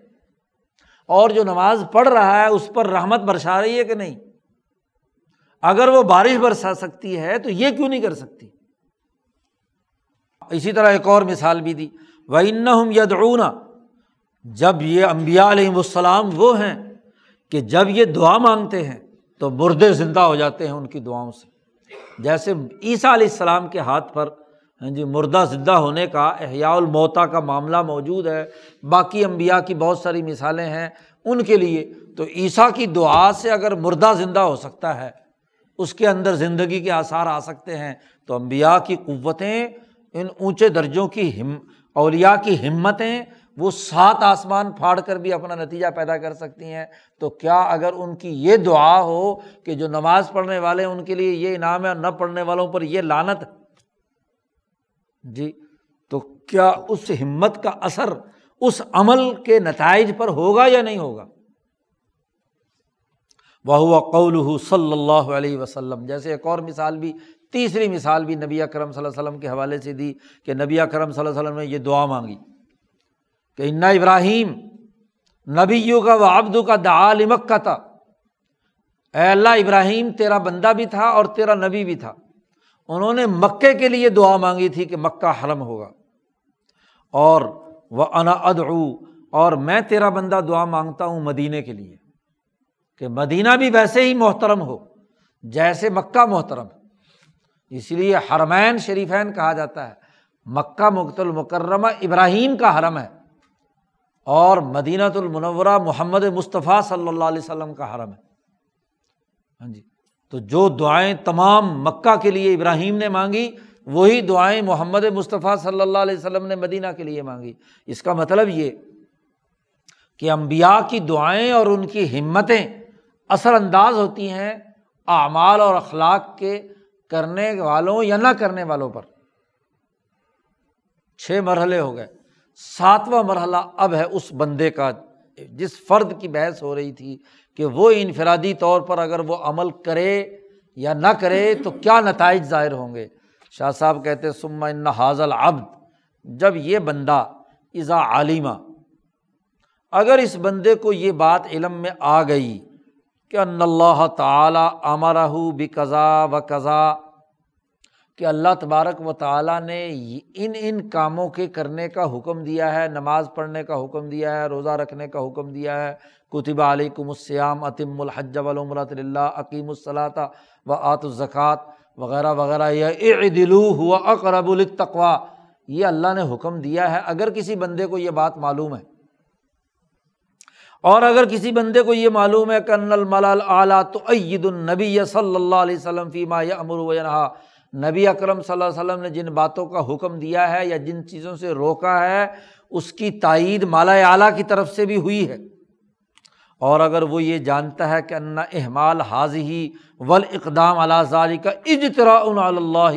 اور جو نماز پڑھ رہا ہے، اس پر رحمت برسا رہی ہے کہ نہیں؟ اگر وہ بارش برسا سکتی ہے تو یہ کیوں نہیں کر سکتی؟ اسی طرح ایک اور مثال بھی دی۔ وہ ان اونچے درجوں کی ہم اولیا کی ہمتیں وہ سات آسمان پھاڑ کر بھی اپنا نتیجہ پیدا کر سکتی ہیں۔ تو کیا اگر ان کی یہ دعا ہو کہ جو نماز پڑھنے والے ان کے لیے یہ انعام ہے اور نہ پڑھنے والوں پر یہ لانت جی تو کیا اس ہمت کا اثر اس عمل کے نتائج پر ہوگا یا نہیں ہوگا؟ وہ ہوا قول صلی اللہ علیہ وسلم۔ جیسے ایک اور مثال بھی تیسری مثال بھی نبی اکرم صلی اللہ علیہ وسلم کے حوالے سے دی کہ نبی اکرم صلی اللہ علیہ وسلم نے یہ دعا مانگی کہ انا ابراہیم نبی یو کا و آبدو کا دعالمک کا تھا۔ اے اللہ، ابراہیم تیرا بندہ بھی تھا اور تیرا نبی بھی تھا۔ انہوں نے مکے کے لیے دعا مانگی تھی کہ مکہ حرم ہوگا۔ اور وہ انا ادعو، اور میں تیرا بندہ دعا مانگتا ہوں مدینے کے لیے کہ مدینہ بھی ویسے ہی محترم ہو، جیسے مکہ محترم۔ ہے اس لیے حرمین شریفین کہا جاتا ہے۔ مکہ مقت المکرمہ ابراہیم کا حرم ہے اور مدینہ المنورہ محمد مصطفیٰ صلی اللہ علیہ وسلم کا حرم ہے۔ ہاں جی۔ تو جو دعائیں تمام مکہ کے لیے ابراہیم نے مانگی، وہی دعائیں محمد مصطفیٰ صلی اللہ علیہ وسلم نے مدینہ کے لیے مانگی۔ اس کا مطلب یہ کہ امبیا کی دعائیں اور ان کی ہمتیں اثر انداز ہوتی ہیں اعمال اور اخلاق کے کرنے والوں یا نہ کرنے والوں پر۔ چھ مرحلے ہو گئے۔ ساتواں مرحلہ اب ہے اس بندے کا جس فرد کی بحث ہو رہی تھی کہ وہ انفرادی طور پر اگر وہ عمل کرے یا نہ کرے تو کیا نتائج ظاہر ہوں گے۔ شاہ صاحب کہتے سما ان حاضل ابد جب یہ بندہ ازا عالمہ، اگر اس بندے کو یہ بات علم میں آ گئی کہ ان اللہ تعالیٰ امرہ بھی قضا و قضا کہ اللہ تبارک و تعالیٰ نے ان ان کاموں کے کرنے کا حکم دیا ہے، نماز پڑھنے کا حکم دیا ہے، روزہ رکھنے کا حکم دیا ہے۔ کتبہ علیکم السیام عتم الحج ولمرۃ اللہ عقیم الصلاۃ و آت الزکوٰۃ وغیرہ وغیرہ۔ یہ دلو ہوا اقرب التقوا یہ اللہ نے حکم دیا ہے۔ اگر کسی بندے کو یہ بات معلوم ہے اور اگر کسی بندے کو یہ معلوم ہے کہ الملال اعلیٰ تو عید النبی صلی اللہ علیہ وسلم فیما یا امر و نبی اکرم صلی اللہ علیہ وسلم نے جن باتوں کا حکم دیا ہے یا جن چیزوں سے روکا ہے، اس کی تائید مالا اعلیٰ کی طرف سے بھی ہوئی ہے۔ اور اگر وہ یہ جانتا ہے کہ انا احمال حاضی ول اقدام ذالی کا اجترا اللہ،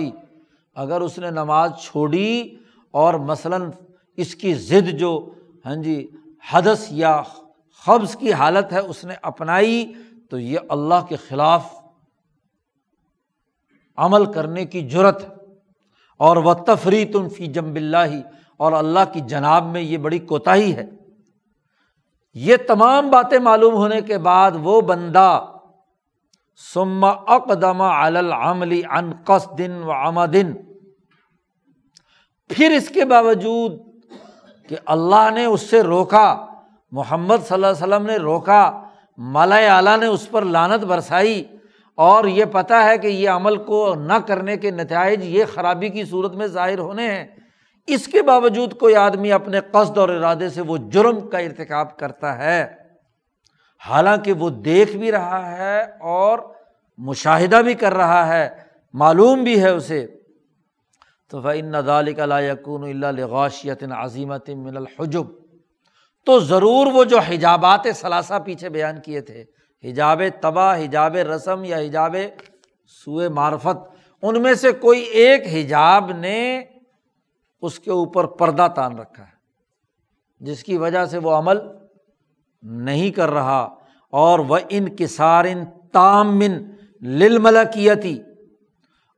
اگر اس نے نماز چھوڑی اور مثلاً اس کی ضد جو ہاں جی حدث یا قبض کی حالت ہے، اس نے اپنائی تو یہ اللہ کے خلاف عمل کرنے کی جرت اور وہ تفریح تم فی جم بلّہ اور اللہ کی جناب میں یہ بڑی کوتاہی ہے۔ یہ تمام باتیں معلوم ہونے کے بعد وہ بندہ سما اقدم العملی ان قص دن و آمدن پھر اس کے باوجود کہ اللہ نے اس سے روکا محمد صلی اللہ علیہ وسلم نے روکا مالا اعلیٰ نے اس پر لانت برسائی اور یہ پتہ ہے کہ یہ عمل کو نہ کرنے کے نتائج یہ خرابی کی صورت میں ظاہر ہونے ہیں۔ اس کے باوجود کوئی آدمی اپنے قصد اور ارادے سے وہ جرم کا ارتکاب کرتا ہے۔ حالانکہ وہ دیکھ بھی رہا ہے اور مشاہدہ بھی کر رہا ہے، معلوم بھی ہے اسے۔ تو فن ندال یقون اللہ غاشیت عظیمت من الحجب۔ تو ضرور وہ جو حجابات ثلاثہ پیچھے بیان کیے تھے، حجاب تباہ، حجاب رسم یا حجاب سوئے معرفت، ان میں سے کوئی ایک حجاب نے اس کے اوپر پردہ تان رکھا ہے، جس کی وجہ سے وہ عمل نہیں کر رہا۔ اور وہ ان کسار ان تامن لل ملکیتی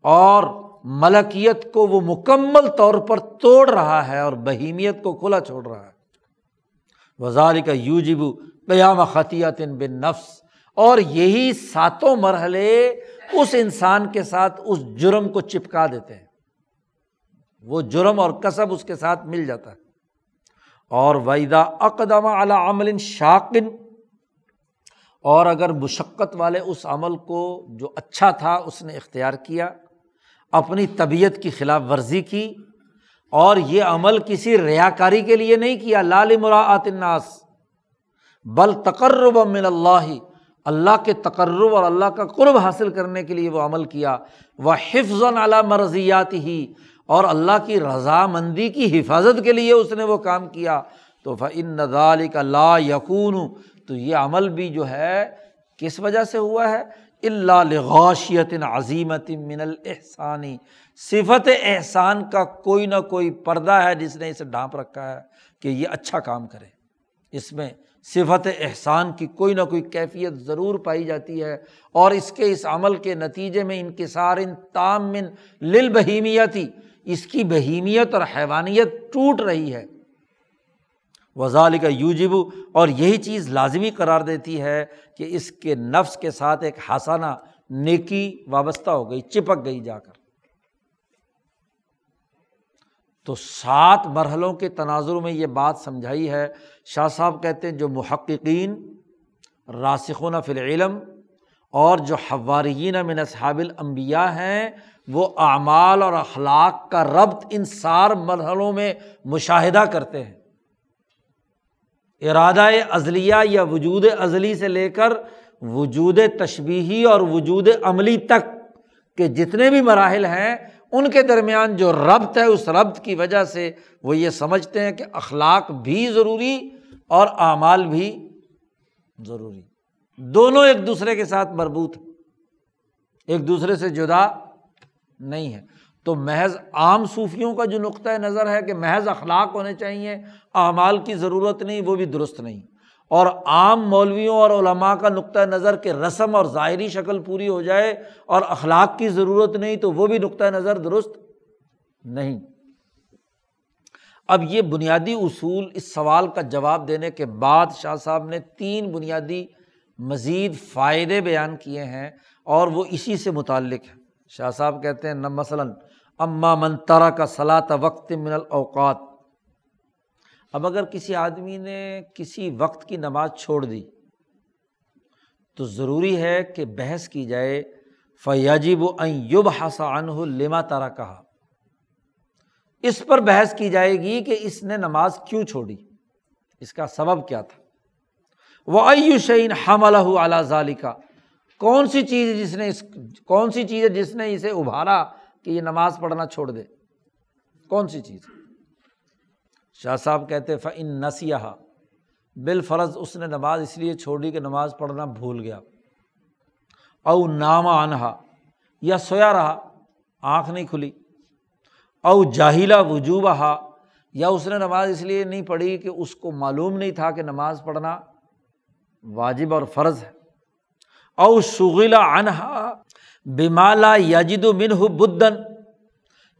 اور ملکیت کو وہ مکمل طور پر توڑ رہا ہے اور بہیمیت کو کھلا چھوڑ رہا ہے۔ وزار کا یوجب قیام خطیت بن نفس اور یہی ساتوں مرحلے اس انسان کے ساتھ اس جرم کو چپکا دیتے ہیں۔ وہ جرم اور کسب اس کے ساتھ مل جاتا ہے۔ اور ویدا اقدام اعلیٰ عمل شاکن اور اگر مشقت والے اس عمل کو جو اچھا تھا اس نے اختیار کیا، اپنی طبیعت کی خلاف ورزی کی اور یہ عمل کسی ریا کاری کے لیے نہیں کیا لال مراعت الناس، بل تقرب من اللہ اللہ کے تقرب اور اللہ کا قرب حاصل کرنے کے لیے وہ عمل کیا۔ وہ حفظ اعلیٰ مرضیات ہی اور اللہ کی رضامندی کی حفاظت کے لیے اس نے وہ کام کیا۔ تو فن نظال کا لا یقون تو یہ عمل بھی جو ہے، کس وجہ سے ہوا ہے؟ اللہ لغاشیت عظیمت من الحسانی صفت احسان کا کوئی نہ کوئی پردہ ہے جس نے اسے ڈھانپ رکھا ہے کہ یہ اچھا کام کرے۔ اس میں صفت احسان کی کوئی نہ کوئی کیفیت ضرور پائی جاتی ہے اور اس کے اس عمل کے نتیجے میں انکسار ان تام من لل بہیمیتی اس کی بہیمیت اور حیوانیت ٹوٹ رہی ہے۔ وزال کا یوجب، اور یہی چیز لازمی قرار دیتی ہے کہ اس کے نفس کے ساتھ ایک ہسانہ نیکی وابستہ ہو گئی، چپک گئی جا کر۔ تو سات مرحلوں کے تناظر میں یہ بات سمجھائی ہے۔ شاہ صاحب کہتے ہیں جو محققین، راسخون فی العلم، اور جو حوارین من اصحاب الانبیاء ہیں، وہ اعمال اور اخلاق کا ربط ان سار مرحلوں میں مشاہدہ کرتے ہیں۔ ارادہ ازلیہ یا وجود ازلی سے لے کر وجود تشبیہی اور وجود عملی تک کے جتنے بھی مراحل ہیں ان کے درمیان جو ربط ہے، اس ربط کی وجہ سے وہ یہ سمجھتے ہیں کہ اخلاق بھی ضروری اور اعمال بھی ضروری۔ دونوں ایک دوسرے کے ساتھ مربوط ایک دوسرے سے جدا نہیں ہے تو محض عام صوفیوں کا جو نقطۂ نظر ہے کہ محض اخلاق ہونے چاہیے، اعمال کی ضرورت نہیں، وہ بھی درست نہیں۔ اور عام مولویوں اور علماء کا نقطۂ نظر کہ رسم اور ظاہری شکل پوری ہو جائے اور اخلاق کی ضرورت نہیں تو وہ بھی نقطۂ نظر درست نہیں۔ اب یہ بنیادی اصول اس سوال کا جواب دینے کے بعد شاہ صاحب نے تین بنیادی مزید فائدے بیان کیے ہیں اور وہ اسی سے متعلق ہیں۔ شاہ صاحب کہتے ہیں نہ مثلاً، اما منترا کا صلاح وقت من الاوقات۔ اب اگر کسی آدمی نے کسی وقت کی نماز چھوڑ دی، تو ضروری ہے کہ بحث کی جائے فیاجب و یوب حسان لما تارا کہا اس پر بحث کی جائے گی کہ اس نے نماز کیوں چھوڑی۔ اس کا سبب کیا تھا۔ وہ ایوشین حم اللہ ظالی کا کون سی چیز جس نے اس کون سی چیز ہے جس نے اسے ابھارا کہ یہ نماز پڑھنا چھوڑ دے؟ کون سی چیز؟ شاہ صاحب کہتے فن نسیہ بال فرض اس نے نماز اس لیے چھوڑی کہ نماز پڑھنا بھول گیا۔ او نامہ انہا یا سویا رہا، آنکھ نہیں کھلی۔ او جاہلا وجوب یا اس نے نماز اس لیے نہیں پڑھی کہ اس کو معلوم نہیں تھا کہ نماز پڑھنا واجب اور فرض ہے۔ او شغلا انہا بمالا یاجد من بدن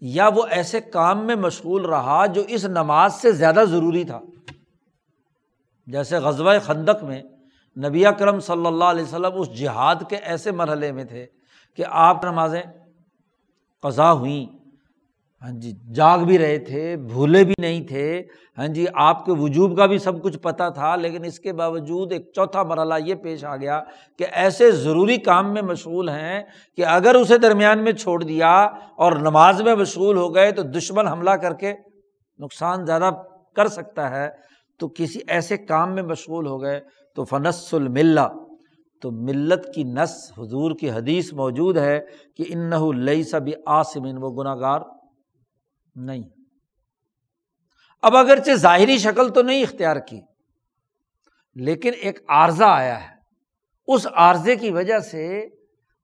یا وہ ایسے کام میں مشغول رہا جو اس نماز سے زیادہ ضروری تھا۔ جیسے غزوہ خندق میں نبی اکرم صلی اللہ علیہ وسلم اس جہاد کے ایسے مرحلے میں تھے کہ آپ نمازیں قضا ہوئیں۔ ہاں جی جاگ بھی رہے تھے، بھولے بھی نہیں تھے۔ ہاں جی آپ کے وجوب کا بھی سب کچھ پتہ تھا، لیکن اس کے باوجود ایک چوتھا مرحلہ یہ پیش آ گیا کہ ایسے ضروری کام میں مشغول ہیں کہ اگر اسے درمیان میں چھوڑ دیا اور نماز میں مشغول ہو گئے تو دشمن حملہ کر کے نقصان زیادہ کر سکتا ہے۔ تو کسی ایسے کام میں مشغول ہو گئے تو فنس الملہ تو ملت کی نس حضور کی حدیث موجود ہے کہ ان لئی سبھی آسمن وہ گناہ گار نہیں۔ اب اگرچہ ظاہری شکل تو نہیں اختیار کی، لیکن ایک عارضہ آیا ہے۔ اس عارضے کی وجہ سے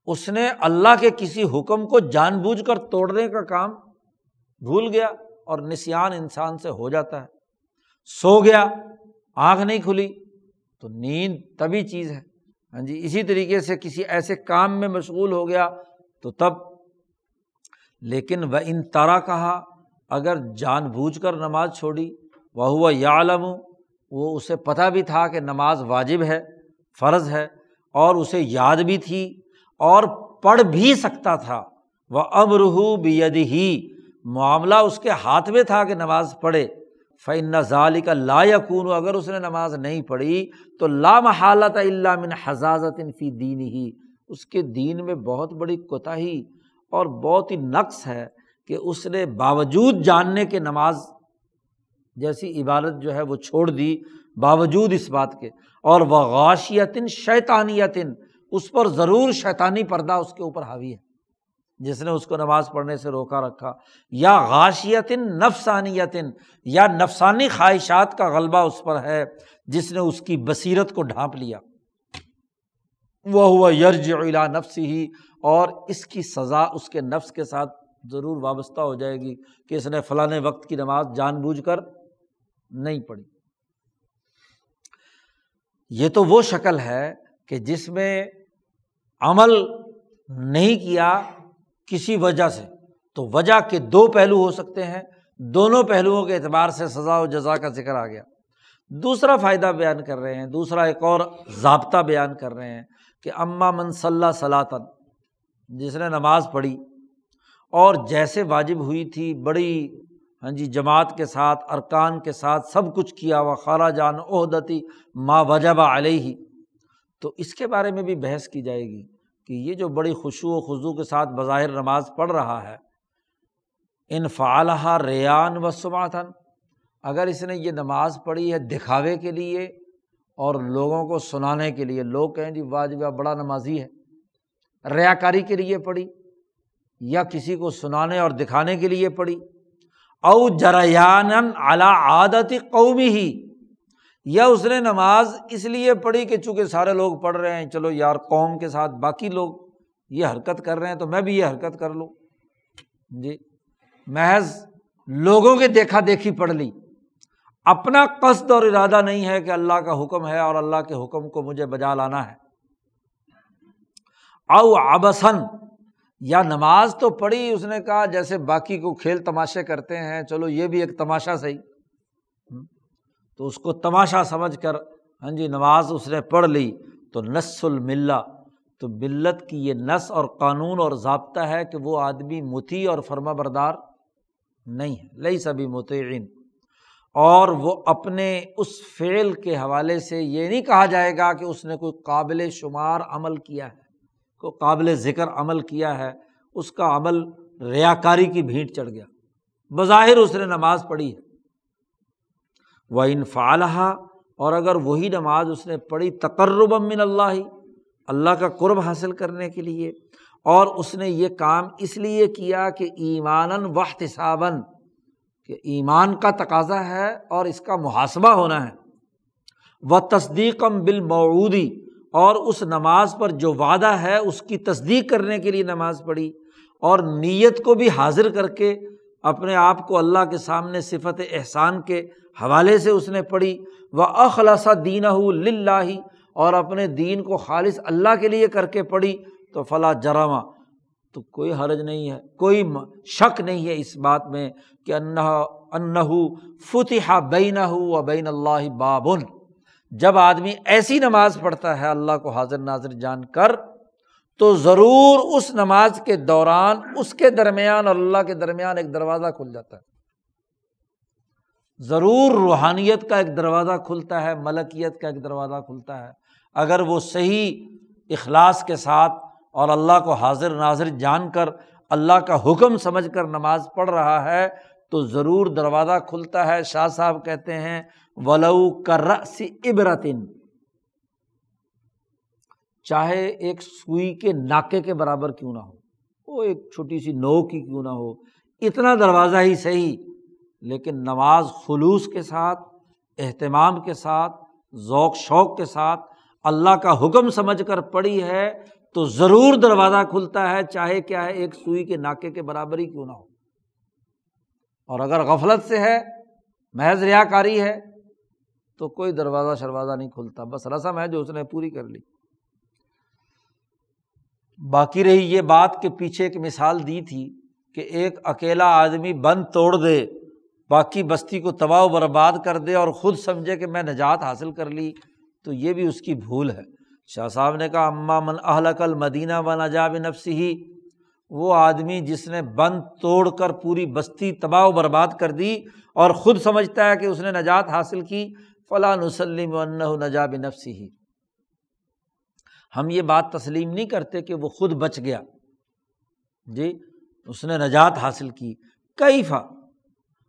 اس نے اللہ کے کسی حکم کو جان بوجھ کر توڑنے کا کام بھول گیا اور نسان انسان سے ہو جاتا ہے۔ سو گیا، آنکھ نہیں کھلی، تو نیند تبھی چیز ہے۔ ہاں جی اسی طریقے سے کسی ایسے کام میں مشغول ہو گیا تو تب۔ لیکن وہ ان طرح کہا اگر جان بوجھ کر نماز چھوڑی وہ ہوا یا عالم وہ اسے پتہ بھی تھا کہ نماز واجب ہے، فرض ہے، اور اسے یاد بھی تھی، اور پڑھ بھی سکتا تھا۔ وہ امرح بید ہی معاملہ اس کے ہاتھ میں تھا کہ نماز پڑھے۔ فن ظالی کا لا یقون اگر اس نے نماز نہیں پڑھی تو لام حالت اللہ من حضاظت فی دین ہی اس کے دین میں بہت بڑی کوتاہی اور بہت ہی نقص ہے۔ کہ اس نے باوجود جاننے کے نماز جیسی عبادت جو ہے وہ چھوڑ دی، باوجود اس بات کے۔ اور وہ غاشیتن شیطانیتن، اس پر ضرور شیطانی پردہ اس کے اوپر حاوی ہے۔ جس نے اس کو نماز پڑھنے سے روکا رکھا۔ یا غاشیتن نفسانیتن، یا نفسانی خواہشات کا غلبہ اس پر ہے، جس نے اس کی بصیرت کو ڈھانپ لیا۔ وہ ہوا یرج الا نفس ہی اور اس کی سزا اس کے نفس کے ساتھ ضرور وابستہ ہو جائے گی کہ اس نے فلاں وقت کی نماز جان بوجھ کر نہیں پڑھی۔ یہ تو وہ شکل ہے کہ جس میں عمل نہیں کیا کسی وجہ سے۔ تو وجہ کے دو پہلو ہو سکتے ہیں۔ دونوں پہلوؤں کے اعتبار سے سزا و جزا کا ذکر آ گیا۔ دوسرا فائدہ بیان کر رہے ہیں۔ دوسرا ایک اور ضابطہ بیان کر رہے ہیں کہ اماں من صلاح صلاطن جس نے نماز پڑھی اور جیسے واجب ہوئی تھی، بڑی ہاں جی جماعت کے ساتھ، ارکان کے ساتھ سب کچھ کیا، وہ خالہ جان عہدتی ماں وجبہ علیہ۔ تو اس کے بارے میں بھی بحث کی جائے گی کہ یہ جو بڑی خوشو و خضو کے ساتھ بظاہر نماز پڑھ رہا ہے، ان فعالہ ریان و سماثن اگر اس نے یہ نماز پڑھی ہے دکھاوے کے لیے اور لوگوں کو سنانے کے لیے، لوگ کہیں جی واجب بڑا نمازی ہے۔ ریا کاری کے لیے پڑھی۔ یا کسی کو سنانے اور دکھانے کے لیے پڑھی او جریان اعلیٰ عادت قومی ہی یا اس نے نماز اس لیے پڑھی کہ چونکہ سارے لوگ پڑھ رہے ہیں، چلو یار قوم کے ساتھ باقی لوگ یہ حرکت کر رہے ہیں تو میں بھی یہ حرکت کر لوں۔ جی محض لوگوں کے دیکھا دیکھی پڑھ لی۔ اپنا قصد اور ارادہ نہیں ہے کہ اللہ کا حکم ہے اور اللہ کے حکم کو مجھے بجا لانا ہے۔ او آبسن یا نماز تو پڑھی، اس نے کہا جیسے باقی کو کھیل تماشے کرتے ہیں، چلو یہ بھی ایک تماشا صحیح۔ تو اس کو تماشا سمجھ کر ہاں جی نماز اس نے پڑھ لی، تو نس الملہ، تو ملت کی یہ نس اور قانون اور ضابطہ ہے کہ وہ آدمی متی اور فرما بردار نہیں ہے لئی سبھی متعین اور وہ اپنے اس فعل کے حوالے سے یہ نہیں کہا جائے گا کہ اس نے کوئی قابل شمار عمل کیا ہے۔ کو قابل ذکر عمل کیا ہے، اس کا عمل ریا کاری کی بھیٹ چڑھ گیا۔ بظاہر اس نے نماز پڑھی ہے۔ وہ انفالحہ اور اگر وہی نماز اس نے پڑھی تقرب من اللہ اللہ کا قرب حاصل کرنے کے لیے، اور اس نے یہ کام اس لیے کیا کہ ایمان وحتصابً کہ ایمان کا تقاضا ہے اور اس کا محاسبہ ہونا ہے۔ وہ تصدیقم بالمعودی اور اس نماز پر جو وعدہ ہے، اس کی تصدیق کرنے کے لیے نماز پڑھی اور نیت کو بھی حاضر کر کے اپنے آپ کو اللہ کے سامنے صفت احسان کے حوالے سے اس نے پڑھی۔ وہ اخلاصہ دین اور اپنے دین کو خالص اللہ کے لیے کر کے پڑھی۔ تو فلاں جرامہ تو کوئی حرج نہیں ہے، کوئی شک نہیں ہے اس بات میں کہ انہو فتح جب آدمی ایسی نماز پڑھتا ہے، اللہ کو حاضر ناظر جان کر، تو ضرور اس نماز کے دوران، اس کے درمیان اور اللہ کے درمیان ایک دروازہ کھل جاتا ہے۔ ضرور روحانیت کا ایک دروازہ کھلتا ہے، ملکیت کا ایک دروازہ کھلتا ہے۔ اگر وہ صحیح اخلاص کے ساتھ اور اللہ کو حاضر ناظر جان کر، اللہ کا حکم سمجھ کر نماز پڑھ رہا ہے، تو ضرور دروازہ کھلتا ہے۔ شاہ صاحب کہتے ہیں ولو کر سی عبرتن۔ چاہے ایک سوئی کے ناکے کے برابر کیوں نہ ہو، وہ ایک چھوٹی سی نو کی کیوں نہ ہو۔ اتنا دروازہ ہی صحیح، لیکن نماز خلوص کے ساتھ، اہتمام کے ساتھ، ذوق شوق کے ساتھ اللہ کا حکم سمجھ کر پڑی ہے تو ضرور دروازہ کھلتا ہے، چاہے کیا ہے، ایک سوئی کے ناکے کے برابر ہی کیوں نہ ہو۔ اور اگر غفلت سے ہے، محض ریا کاری ہے تو کوئی دروازہ شروازہ نہیں کھلتا۔ بس رسم ہے جو اس نے پوری کر لی۔ باقی رہی یہ بات کہ پیچھے ایک مثال دی تھی کہ ایک اکیلا آدمی بند توڑ دے، باقی بستی کو تباہ و برباد کر دے اور خود سمجھے کہ میں نجات حاصل کر لی، تو یہ بھی اس کی بھول ہے۔ شاہ صاحب نے کہا اماں من اہلک المدینہ و نجاب نفسی ہی وہ آدمی جس نے بند توڑ کر پوری بستی تباہ و برباد کر دی اور خود سمجھتا ہے کہ اس نے نجات حاصل کی فلاں وسلم نجاب نفسی ہی ہم یہ بات تسلیم نہیں کرتے کہ وہ خود بچ گیا۔ جی اس نے نجات حاصل کی۔ کئی فا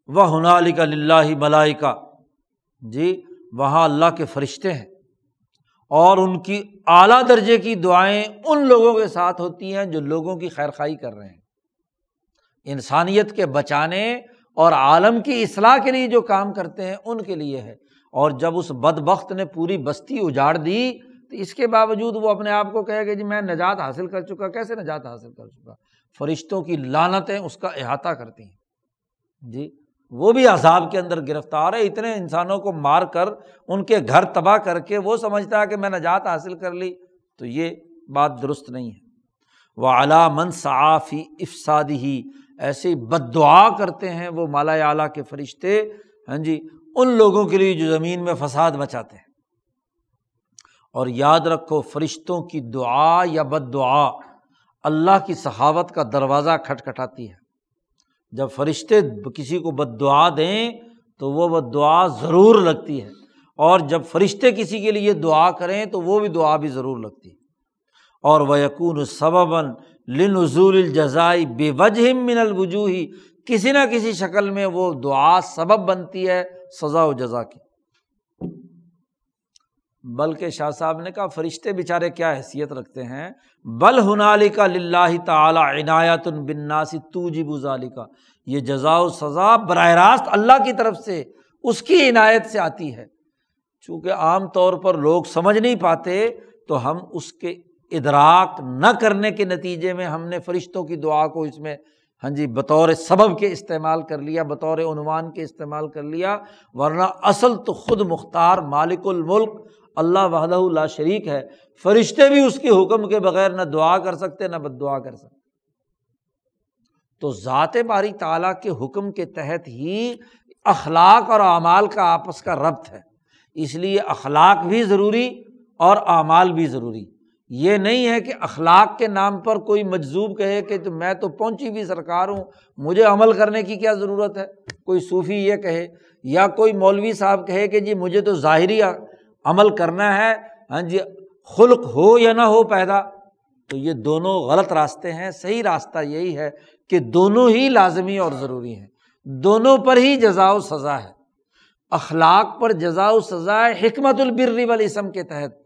وہ ہنالی کا لاہ کا جی وہاں اللہ کے فرشتے ہیں۔ اور ان کی اعلیٰ درجے کی دعائیں ان لوگوں کے ساتھ ہوتی ہیں جو لوگوں کی خیر خائی کر رہے ہیں۔ انسانیت کے بچانے اور عالم کی اصلاح کے لیے جو کام کرتے ہیں ان کے لیے ہے۔ اور جب اس بد بخت نے پوری بستی اجاڑ دی، تو اس کے باوجود وہ اپنے آپ کو کہے کہ جی میں نجات حاصل کر چکا، کیسے نجات حاصل کر چکا؟ فرشتوں کی لانتیں اس کا احاطہ کرتی ہیں۔ جی وہ بھی عذاب کے اندر گرفتار ہے، اتنے انسانوں کو مار کر ان کے گھر تباہ کر کے وہ سمجھتا ہے کہ میں نجات حاصل کر لی، تو یہ بات درست نہیں ہے۔ وہ اعلیٰ من صافی افسادی ہی ایسے بد دعا کرتے ہیں وہ مالا اعلیٰ کے فرشتے۔ ہاں جی ان لوگوں کے لیے جو زمین میں فساد بچاتے ہیں۔ اور یاد رکھو، فرشتوں کی دعا یا بد دعا اللہ کی سخاوت کا دروازہ کھٹکھٹاتی ہے۔ جب فرشتے کسی کو بد دعا دیں تو وہ بد دعا ضرور لگتی ہے۔ اور جب فرشتے کسی کے لیے دعا کریں تو وہ بھی دعا بھی ضرور لگتی ہے۔ اور وہ یقون سبباً لن حضول الجزائی بے وجہ من الوجوہی کسی نہ کسی شکل میں وہ دعا سبب بنتی ہے۔ سزا و جزا کی۔ بلکہ شاہ صاحب نے کہا، فرشتے بیچارے کیا حیثیت رکھتے ہیں؟ بل ہنالی کا لاہ تعلیٰ عنایت البناسی تو جب کا یہ جزا و سزا براہ راست اللہ کی طرف سے اس کی عنایت سے آتی ہے۔ چونکہ عام طور پر لوگ سمجھ نہیں پاتے تو ہم اس کے ادراک نہ کرنے کے نتیجے میں ہم نے فرشتوں کی دعا کو اس میں ہاں جی بطور سبب کے استعمال کر لیا، بطور عنوان کے استعمال کر لیا، ورنہ اصل تو خود مختار مالک الملک اللہ وحدہ اللہ شریک ہے۔ فرشتے بھی اس کے حکم کے بغیر نہ دعا کر سکتے، نہ بد دعا کر سکتے۔ تو ذات باری تعالیٰ کے حکم کے تحت ہی اخلاق اور اعمال کا آپس کا ربط ہے۔ اس لیے اخلاق بھی ضروری اور اعمال بھی ضروری۔ یہ نہیں ہے کہ اخلاق کے نام پر کوئی مجزوب کہے کہ تو میں تو پہنچی بھی سرکار ہوں، مجھے عمل کرنے کی کیا ضرورت ہے؟ کوئی صوفی یہ کہے یا کوئی مولوی صاحب کہے کہ جی مجھے تو ظاہری عمل کرنا ہے ہاں جی خلق ہو یا نہ ہو پیدا؟ تو یہ دونوں غلط راستے ہیں، صحیح راستہ یہی ہے کہ دونوں ہی لازمی اور ضروری ہیں۔ دونوں پر ہی جزا و سزا ہے۔ اخلاق پر جزا و سزا ہے، حکمت البر والاسم کے تحت۔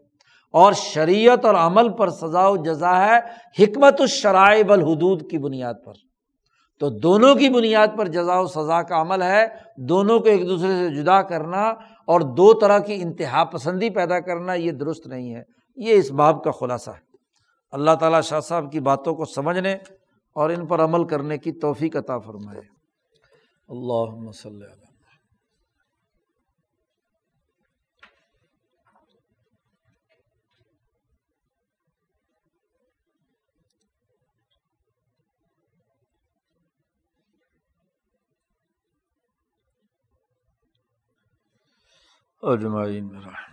اور شریعت اور عمل پر سزا و جزا ہے حکمت الشرائع الحدود کی بنیاد پر۔ تو دونوں کی بنیاد پر جزا و سزا کا عمل ہے، دونوں کو ایک دوسرے سے جدا کرنا اور دو طرح کی انتہا پسندی پیدا کرنا یہ درست نہیں ہے۔ یہ اس باب کا خلاصہ ہے۔ اللہ تعالیٰ شاہ صاحب کی باتوں کو سمجھنے اور ان پر عمل کرنے کی توفیق عطا فرمائے۔ اللہ مسلم اجمعین رحم